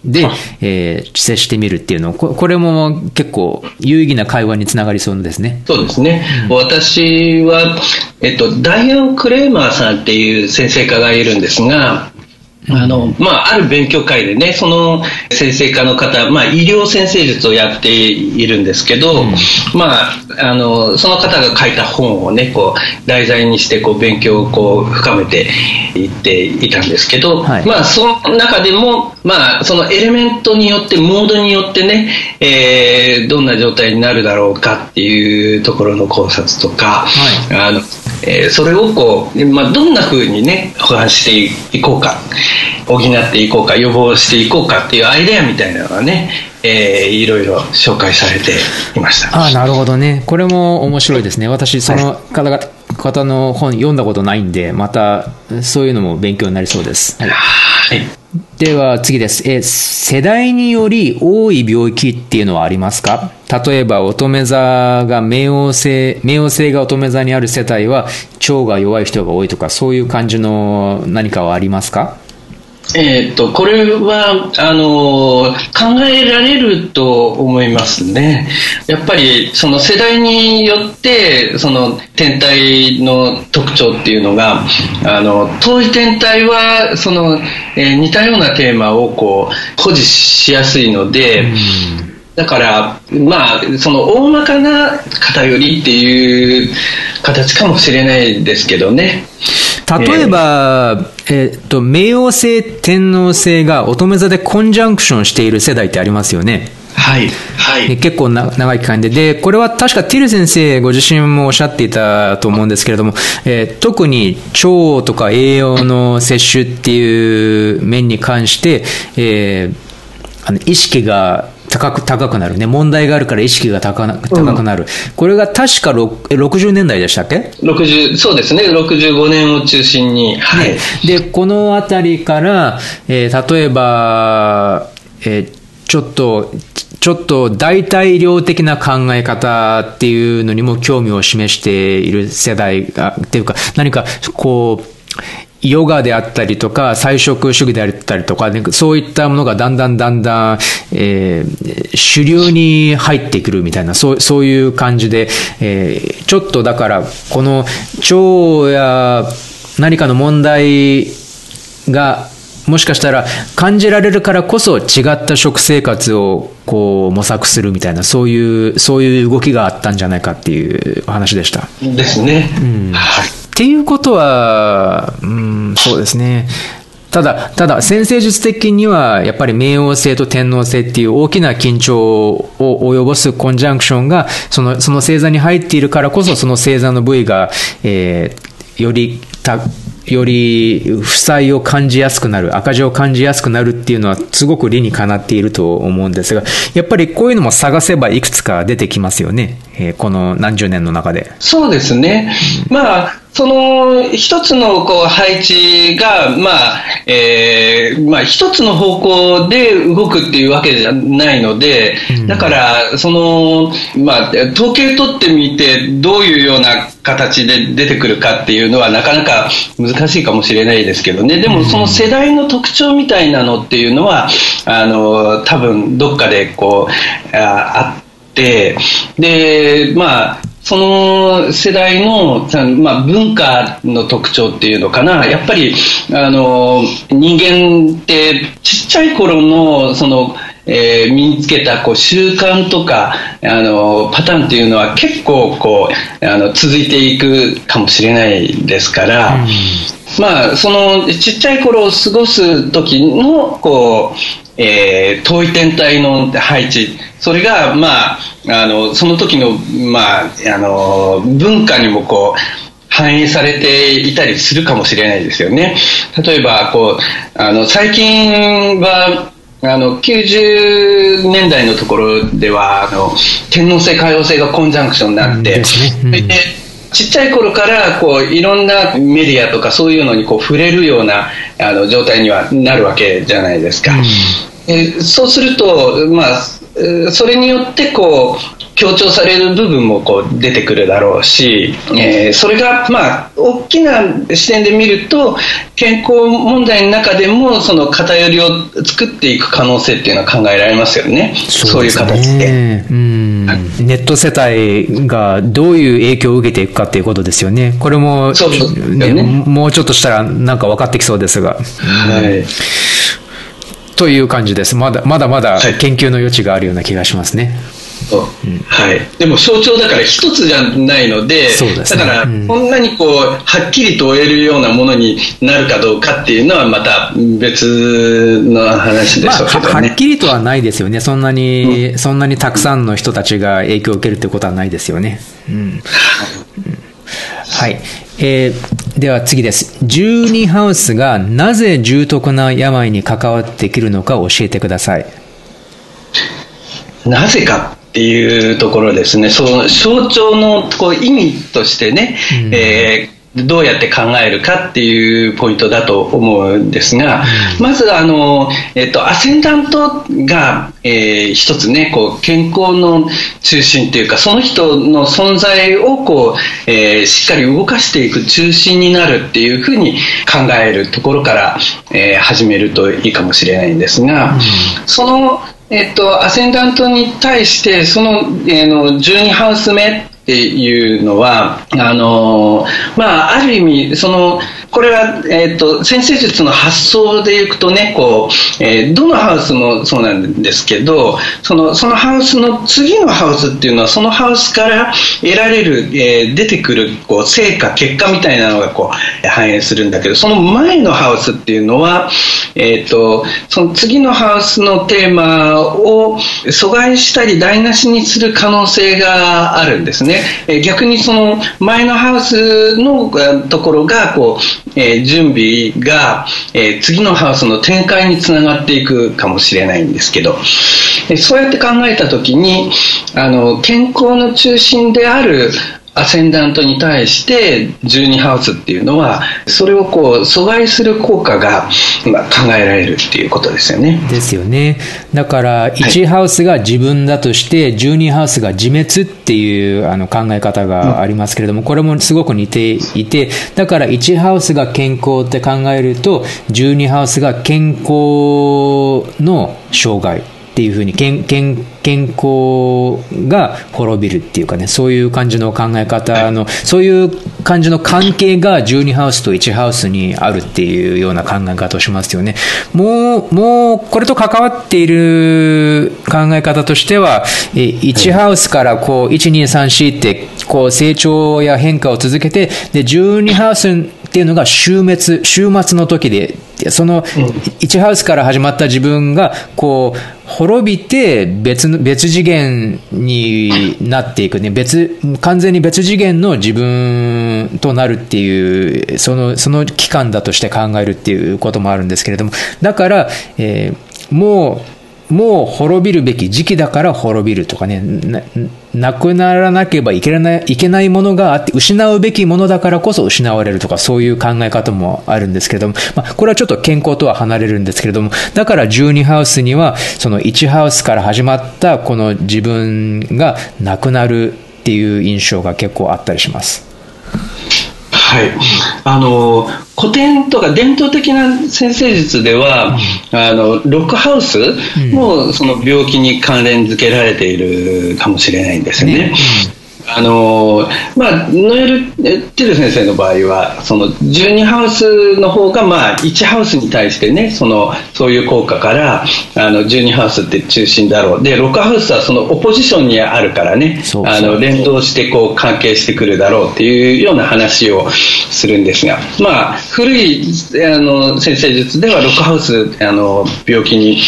で、えー、接してみるっていうのこ、これも結構有意義な会話につながりそうですね。そうですね。うん、私は、えっと、ダイアン・クレーマーさんっていう先生家がいるんですが、あの、まあ、ある勉強会でね、その先生科の方、まあ、医療先生術をやっているんですけど、うん、まあ、あの、その方が書いた本をね、こう、題材にして、こう、勉強をこう、深めていっていたんですけど、はい、まあ、その中でも、まあ、そのエレメントによって、モードによってね、えー、どんな状態になるだろうかっていうところの考察とか、はい、あの、えー、それをこう、まあ、どんなふうにね保管していこうか補っていこうか予防していこうかっていうアイデアみたいなのがね、えー、いろいろ紹介されていました。あなるほどね。これも面白いですね。私その方々、はい、方の本読んだことないんでまたそういうのも勉強になりそうです、はい、はいでは次です。え、世代により多い病気っていうのはありますか？例えば乙女座が冥王星、冥王星が乙女座にある世帯は腸が弱い人が多いとか、そういう感じの何かはありますか？えっと、これは、あの、考えられると思いますね。やっぱり、その世代によって、その天体の特徴っていうのが、あの、遠い天体は、その、えー、似たようなテーマをこう、保持しやすいので、だから、まあ、その大まかな偏りっていう形かもしれないですけどね。例えば、えー、っと、冥王星、天王星が乙女座でコンジャンクションしている世代ってありますよね。はい。はい。結構な長い期間で。で、これは確かティル先生ご自身もおっしゃっていたと思うんですけれども、えー、特に腸とか栄養の摂取っていう面に関して、えー、あの意識が高く高くなる。ね問題があるから意識が高高くなる、うん、これが確か60年代でしたっけ？60そうですね。65年を中心に、はい、でこの辺りから、えー、例えば、えー、ちょっとちょっと代替量的な考え方っていうのにも興味を示している世代がっていうか何かこうヨガであったりとか、菜食主義であったりとか、ね、そういったものがだんだんだんだん、えー、主流に入ってくるみたいな、そうそういう感じで、えー、ちょっとだから、この腸や何かの問題が、もしかしたら感じられるからこそ違った食生活をこう模索するみたいなそういうそういう動きがあったんじゃないかっていう話でした。ですね。うん、はいっていうことは、うん、そうですね。ただ、ただ、先生術的には、やっぱり冥王星と天王星っていう大きな緊張を及ぼすコンジャンクションが、その、その星座に入っているからこそ、その星座の部位が、えー、よりた、より負債を感じやすくなる、赤字を感じやすくなるっていうのはすごく理にかなっていると思うんですが、やっぱりこういうのも探せばいくつか出てきますよね。えー、この何十年の中で。そうですね。まあ、その一つのこう配置が、まあえーまあ、一つの方向で動くっていうわけじゃないので、だから、そのまあ、統計取ってみて、どういうような形で出てくるかっていうのは、なかなか難しいかもしれないですけどね、でもその世代の特徴みたいなのっていうのは、あの多分どっかでこうあって、でまあその世代の、まあ、文化の特徴っていうのかな、やっぱり、あの、人間ってちっちゃい頃の、その、えー、身につけたこう習慣とかあのパターンっていうのは結構こうあの続いていくかもしれないですから、うん、まあそのちっちゃい頃を過ごす時のこう、えー、遠い天体の配置それが、まあ、あのその時の,、まあ、あの文化にもこう反映されていたりするかもしれないですよね。例えばこうあの最近はあの90年代のところではあの天皇制、海王制がコンジャンクションになって、うん、ちっちゃい頃からこういろんなメディアとかそういうのにこう触れるようなあの状態にはなるわけじゃないですか。うん、えそうすると、まあ、それによってこう強調される部分もこう出てくるだろうし、えー、それがまあ大きな視点で見ると健康問題の中でもその偏りを作っていく可能性っていうのは考えられますよねそう、いう形で。うんネット世帯がどういう影響を受けていくかっていうことですよね。これも、ね、ね、もうちょっとしたらなんか分かってきそうですが。はいという感じです。まだまだまだ研究の余地があるような気がしますね。う。ん、はい、でも象徴だから一つじゃないので、ね、だからこんなにこうはっきりと追えるようなものになるかどうかっていうのはまた別の話でしょうけどね、まあ、はっきりとはないですよね。そんなに、うん、そんなにたくさんの人たちが影響を受けるってことはないですよね。うん。はい、えー、では次です。十二ハウスがなぜ重篤な病に関わってくるのか教えてください。なぜかっていうところですね、その象徴のこう意味としてね、うん、えーどうやって考えるかっていうポイントだと思うんですが、まずあの、えっと、アセンダントが、えー、一つね、こう、健康の中心っていうか、その人の存在をこう、えー、しっかり動かしていく中心になるっていうふうに考えるところから、えー、始めるといいかもしれないんですが、その、えっと、アセンダントに対して、その、えー、の12ハウス目っていうのは、あのまあ、ある意味、その、これは、え、ー、と、先生術の発想でいくとね、こう、えー、どのハウスもそうなんですけど、その、そのハウスの次のハウスっていうのは、そのハウスから得られる、えー、出てくる、こう、成果、結果みたいなのが、こう、反映するんだけど、その前のハウスっていうのは、えっ、と、その次のハウスのテーマを阻害したり台無しにする可能性があるんですね。え逆にその前のハウスのところがこう、えー、準備が、えー、次のハウスの展開につながっていくかもしれないんですけど、えそうやって考えた時にあの健康の中心であるアセンダントに対して12ハウスっていうのはそれをこう阻害する効果が、まあ、考えられるっていうことですよね。ですよね。だから1ハウスが自分だとして12ハウスが自滅っていうあの考え方がありますけれども、これもすごく似ていてだから1ハウスが健康って考えると12ハウスが健康の障害っていうふうに健健健康が滅びるっていうかねそういう感じの考え方のそういう感じの関係が12ハウスと1ハウスにあるっていうような考え方をしますよね。もうもうこれと関わっている考え方としては1ハウスからこう1234ってこう成長や変化を続けてで12ハウスっていうのが終滅、終末の時で、その1ハウスから始まった自分が、こう、滅びて別の、別次元になっていくね。別、完全に別次元の自分となるっていう、その、その期間だとして考えるっていうこともあるんですけれども、だから、えーもう、もう滅びるべき時期だから滅びるとかね、ななくならなければいけないいけないものがあって、失うべきものだからこそ失われるとか、そういう考え方もあるんですけれども、まあ、これはちょっと健康とは離れるんですけれども、だから12ハウスには、その1ハウスから始まったこの自分がなくなるっていう印象が結構あったりします。はい、あの古典とか伝統的な先生術では、あのロックハウスもその病気に関連づけられているかもしれないんですよね。あのまあ、ノエル・テル先生の場合はその12ハウスの方がまあ1ハウスに対してねそのそういう効果からあの12ハウスって中心だろうで6ハウスはそのオポジションにあるからねそうあの連動してこう関係してくるだろうっていうような話をするんですが、まあ、古いあの先生術では6ハウスあの病気に、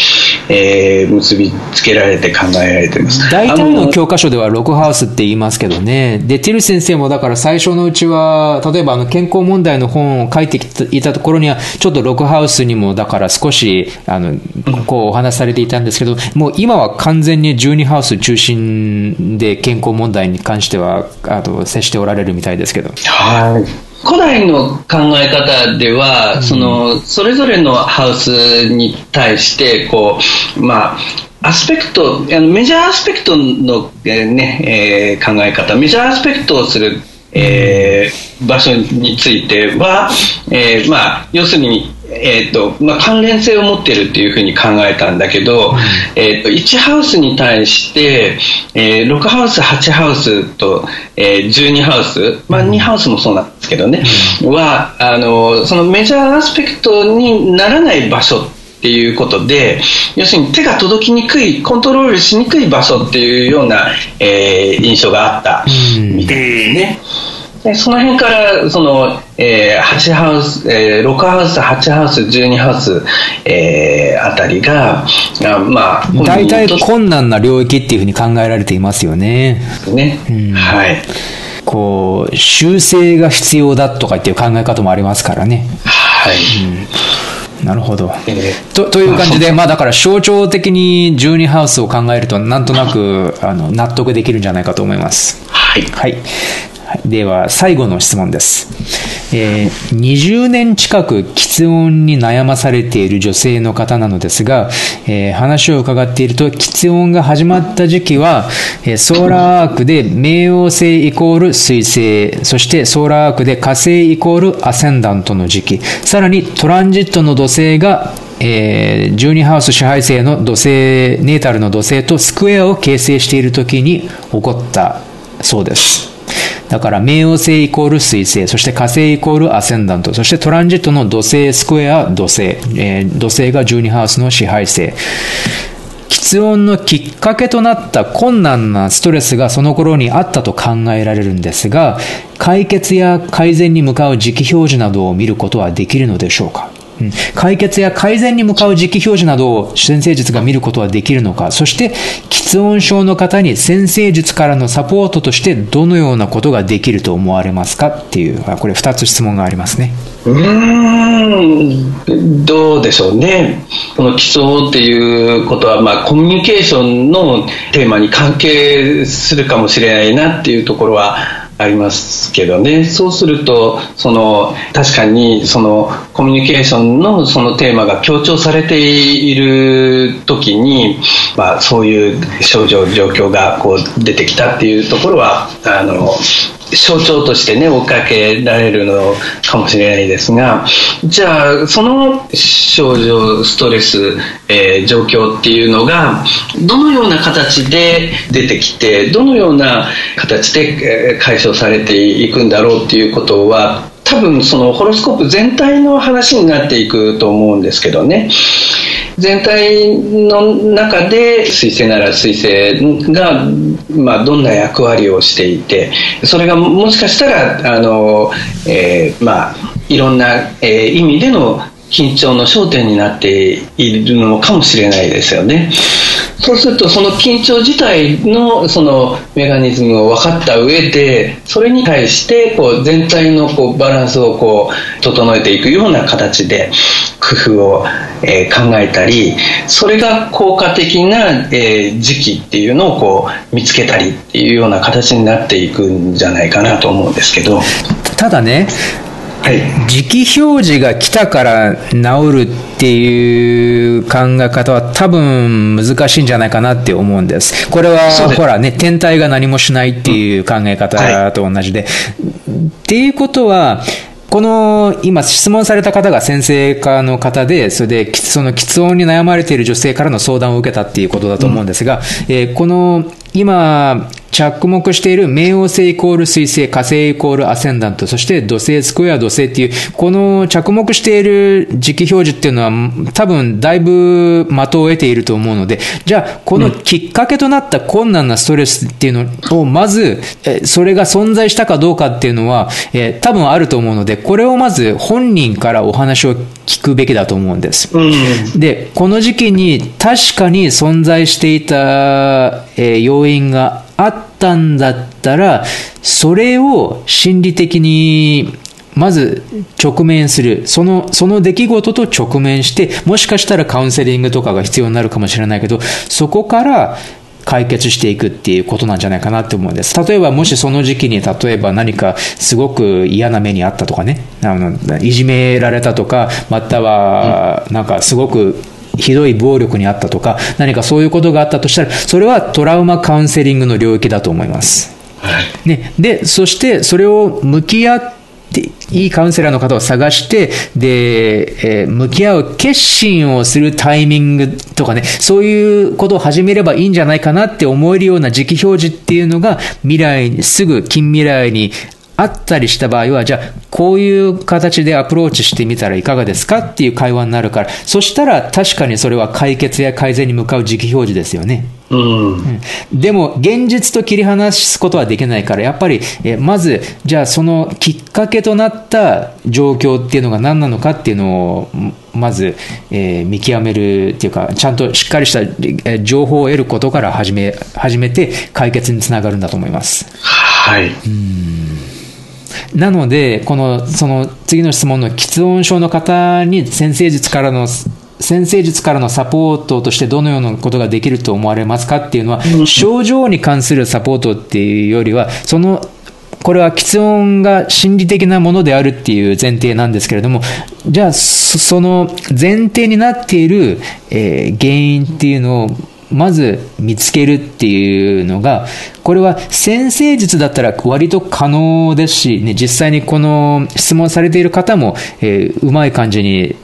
えー結びつけられて考えられています。大体あの教科書ではログハウスって言いますけどね。で、ティル先生もだから最初のうちは、例えばあの健康問題の本を書いてきていたところには、ちょっとログハウスにもだから少し、あの、こうお話しされていたんですけど、もう今は完全に12ハウス中心で健康問題に関しては、あの、接しておられるみたいですけど。はい古代の考え方では、そのそれぞれのハウスに対してこう、まあ、アスペクトあのメジャーアスペクトの、えーねえー考え方メジャーアスペクトをする、えー場所については、えーまあ、要するに、えーとまあ、関連性を持っているというふうに考えたんだけど、えー、と1ハウスに対して、えー6ハウス、8ハウスと、えー12ハウス、まあ、2ハウスもそうなんですけどね、はあのそのメジャーアスペクトにならない場所っていうことで要するに手が届きにくいコントロールしにくい場所っていうような、えー印象があったみたいですね。でその辺からその、えー8ハウス、えー6ハウス、8ハウス、12ハウス、えーあたりが、あまあ、大体困難な領域っていうふうに考えられていますよね。とね、はい。こう、修正が必要だとかっていう考え方もありますからね。はい。なるほど。えとという感じで、まあだから象徴的に12ハウスを考えると、なんとなくあの納得できるんじゃないかと思います。はい。はい。では、最後の質問です。えー20年近く喫音に悩まされている女性の方なのですが、えー話を伺っていると、喫音が始まった時期は、えソーラーアークで冥王星イコール水星、そしてソーラーアークで火星イコールアセンダントの時期、さらにトランジットの土星がえー12ハウス支配星の土星、ネータルの土星とスクエアを形成している時に起こったそうです。だから、冥王星イコール水星、そして火星イコールアセンダント、そしてトランジットの土星、スクエア、土星、えー土星が12ハウスの支配星。喫音のきっかけとなった困難なストレスがその頃にあったと考えられるんですが、解決や改善に向かう時期表示などを見ることはできるのでしょうか？解決や改善に向かう時期表示などを先生術が見ることはできるのか、そして、喫音症の方に先生術からのサポートとしてどのようなことができると思われますかっていう、これ2つ質問がありますね。うん、どうでしょうね。この基礎っていうことは、まあ、コミュニケーションのテーマに関係するかもしれないなっていうところはありますけどね。そうすると、その、確かに、その、コミュニケーションのそのテーマが強調されている時に、まあ、そういう症状、状況がこう出てきたっていうところは、あの、象徴としてね追っかけられるのかもしれないですがじゃあその症状ストレス、えー状況っていうのがどのような形で出てきてどのような形で解消されていくんだろうっていうことは多分そのホロスコープ全体の話になっていくと思うんですけどね。全体の中で彗星なら彗星が、まあ、どんな役割をしていてそれがもしかしたらあの、えーまあいろんな、えー、意味での緊張の焦点になっているのかもしれないですよね。そうするとその緊張自体のそのメカニズムを分かった上でそれに対してこう全体のこうバランスをこう整えていくような形で工夫を、えー、考えたりそれが効果的な、えー、時期っていうのをこう見つけたりっていうような形になっていくんじゃないかなと思うんですけどただね、時期表示が来たから治るっていう考え方は多分難しいんじゃないかなって思うんです。これはほらね、天体が何もしないっていう考え方と同じで。うんはい、っていうことは、この今質問された方が先生科の方で、それでその喫音に悩まれている女性からの相談を受けたっていうことだと思うんですが、うん、えー、この今、着目している冥王星イコール水星、火星イコールアセンダント、そして土星、スクエア土星っていう、この着目している時期表示っていうのは、多分だいぶ的を得ていると思うので、じゃあ、このきっかけとなった困難なストレスっていうのを、まず、それが存在したかどうかっていうのは、え多分あると思うので、これをまず本人からお話を聞くべきだと思うんです。で、この時期に確かに存在していた、え要因があったんだったら、それを心理的にまず直面する。その、その出来事と直面して、もしかしたらカウンセリングとかが必要になるかもしれないけど、そこから解決していくっていうことなんじゃないかなって思うんです。例えば、もしその時期に、例えば何かすごく嫌な目にあったとかね、あの、いじめられたとか、または、なんかすごくひどい暴力にあったとか、何かそういうことがあったとしたら、それはトラウマカウンセリングの領域だと思います。ね、で、そしてそれを向き合って、いいカウンセラーの方を探して、で、えー、向き合う決心をするタイミングとかね、そういうことを始めればいいんじゃないかなって思えるような時期表示っていうのが、未来に、すぐ近未来にあったりした場合は、じゃあ、こういう形でアプローチしてみたらいかがですかっていう会話になるから、そしたら確かにそれは解決や改善に向かう時期表示ですよね。うん、でも、現実と切り離すことはできないから、やっぱり、えまず、じゃあそのきっかけとなった状況っていうのが何なのかっていうのを、まず、えー、見極めるっていうか、ちゃんとしっかりした情報を得ることから始め、始めて解決につながるんだと思います。はい。うんなので、この、その次の質問の喫音症の方に先生術からの先生術からのサポートとしてどのようなことができると思われますかっていうのは、症状に関するサポートっていうよりは、そのこれは喫音が心理的なものであるっていう前提なんですけれども、じゃあ、その前提になっている、えー、原因っていうのをまず見つけるっていうのが、これは先生術だったら割と可能ですし、ね、実際にこの質問されている方も、えー、うまい感じに、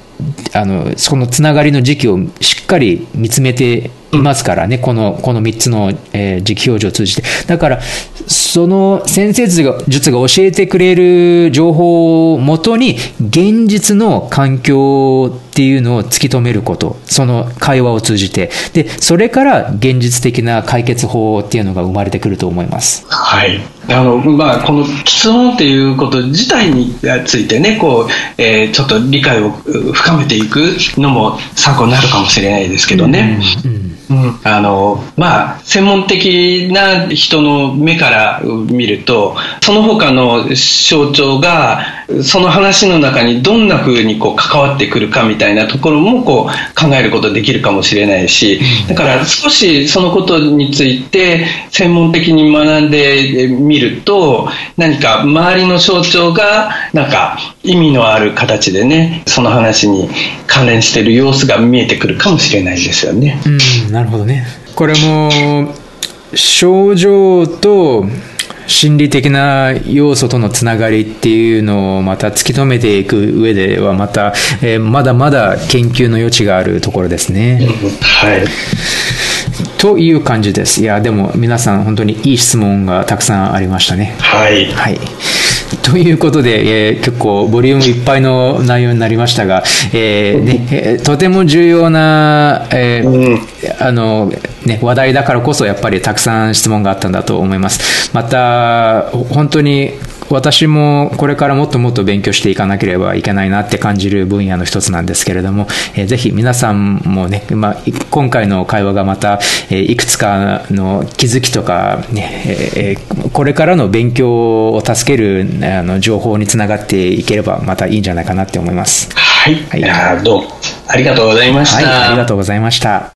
あの、そのつながりの時期をしっかり見つめていますからね、この、この3つの、えー、時期表示を通じて。だから、その先生術が術が教えてくれる情報をもとに、現実の環境っていうのを突き止めること、その会話を通じて。で、それから現実的な解決法っていうのが生まれてくると思います。はい。あの、まあ、この質問っていうこと自体についてね、こう、えー、ちょっと理解を深めていくのも参考になるかもしれないですけどね。うん、うんあのまあ、専門的な人の目から見るとその他の象徴がその話の中にどんなふうにこう関わってくるかみたいなところもこう考えることできるかもしれないしだから少しそのことについて専門的に学んでみると何か周りの象徴がなんか意味のある形でねその話に関連している様子が見えてくるかもしれないですよね。うんなるほどねこれも症状と心理的な要素とのつながりっていうのをまた突き止めていく上ではまた、えー、まだまだ研究の余地があるところですね。はい。という感じです。いや、でも皆さん本当にいい質問がたくさんありましたね。はい。はい。[LAUGHS] ということで、えー、結構ボリュームいっぱいの内容になりましたが、えーね、とても重要な、えー、うん、あのね、話題だからこそやっぱりたくさん質問があったんだと思います。また、本当に私もこれからもっともっと勉強していかなければいけないなって感じる分野の一つなんですけれども、えー、ぜひ皆さんもね、まあ、今回の会話がまた、えー、いくつかの気づきとか、ねえー、これからの勉強を助けるあの情報につながっていければまたいいんじゃないかなって思います。はい。はい、どうもありがとうございました。はい、ありがとうございました。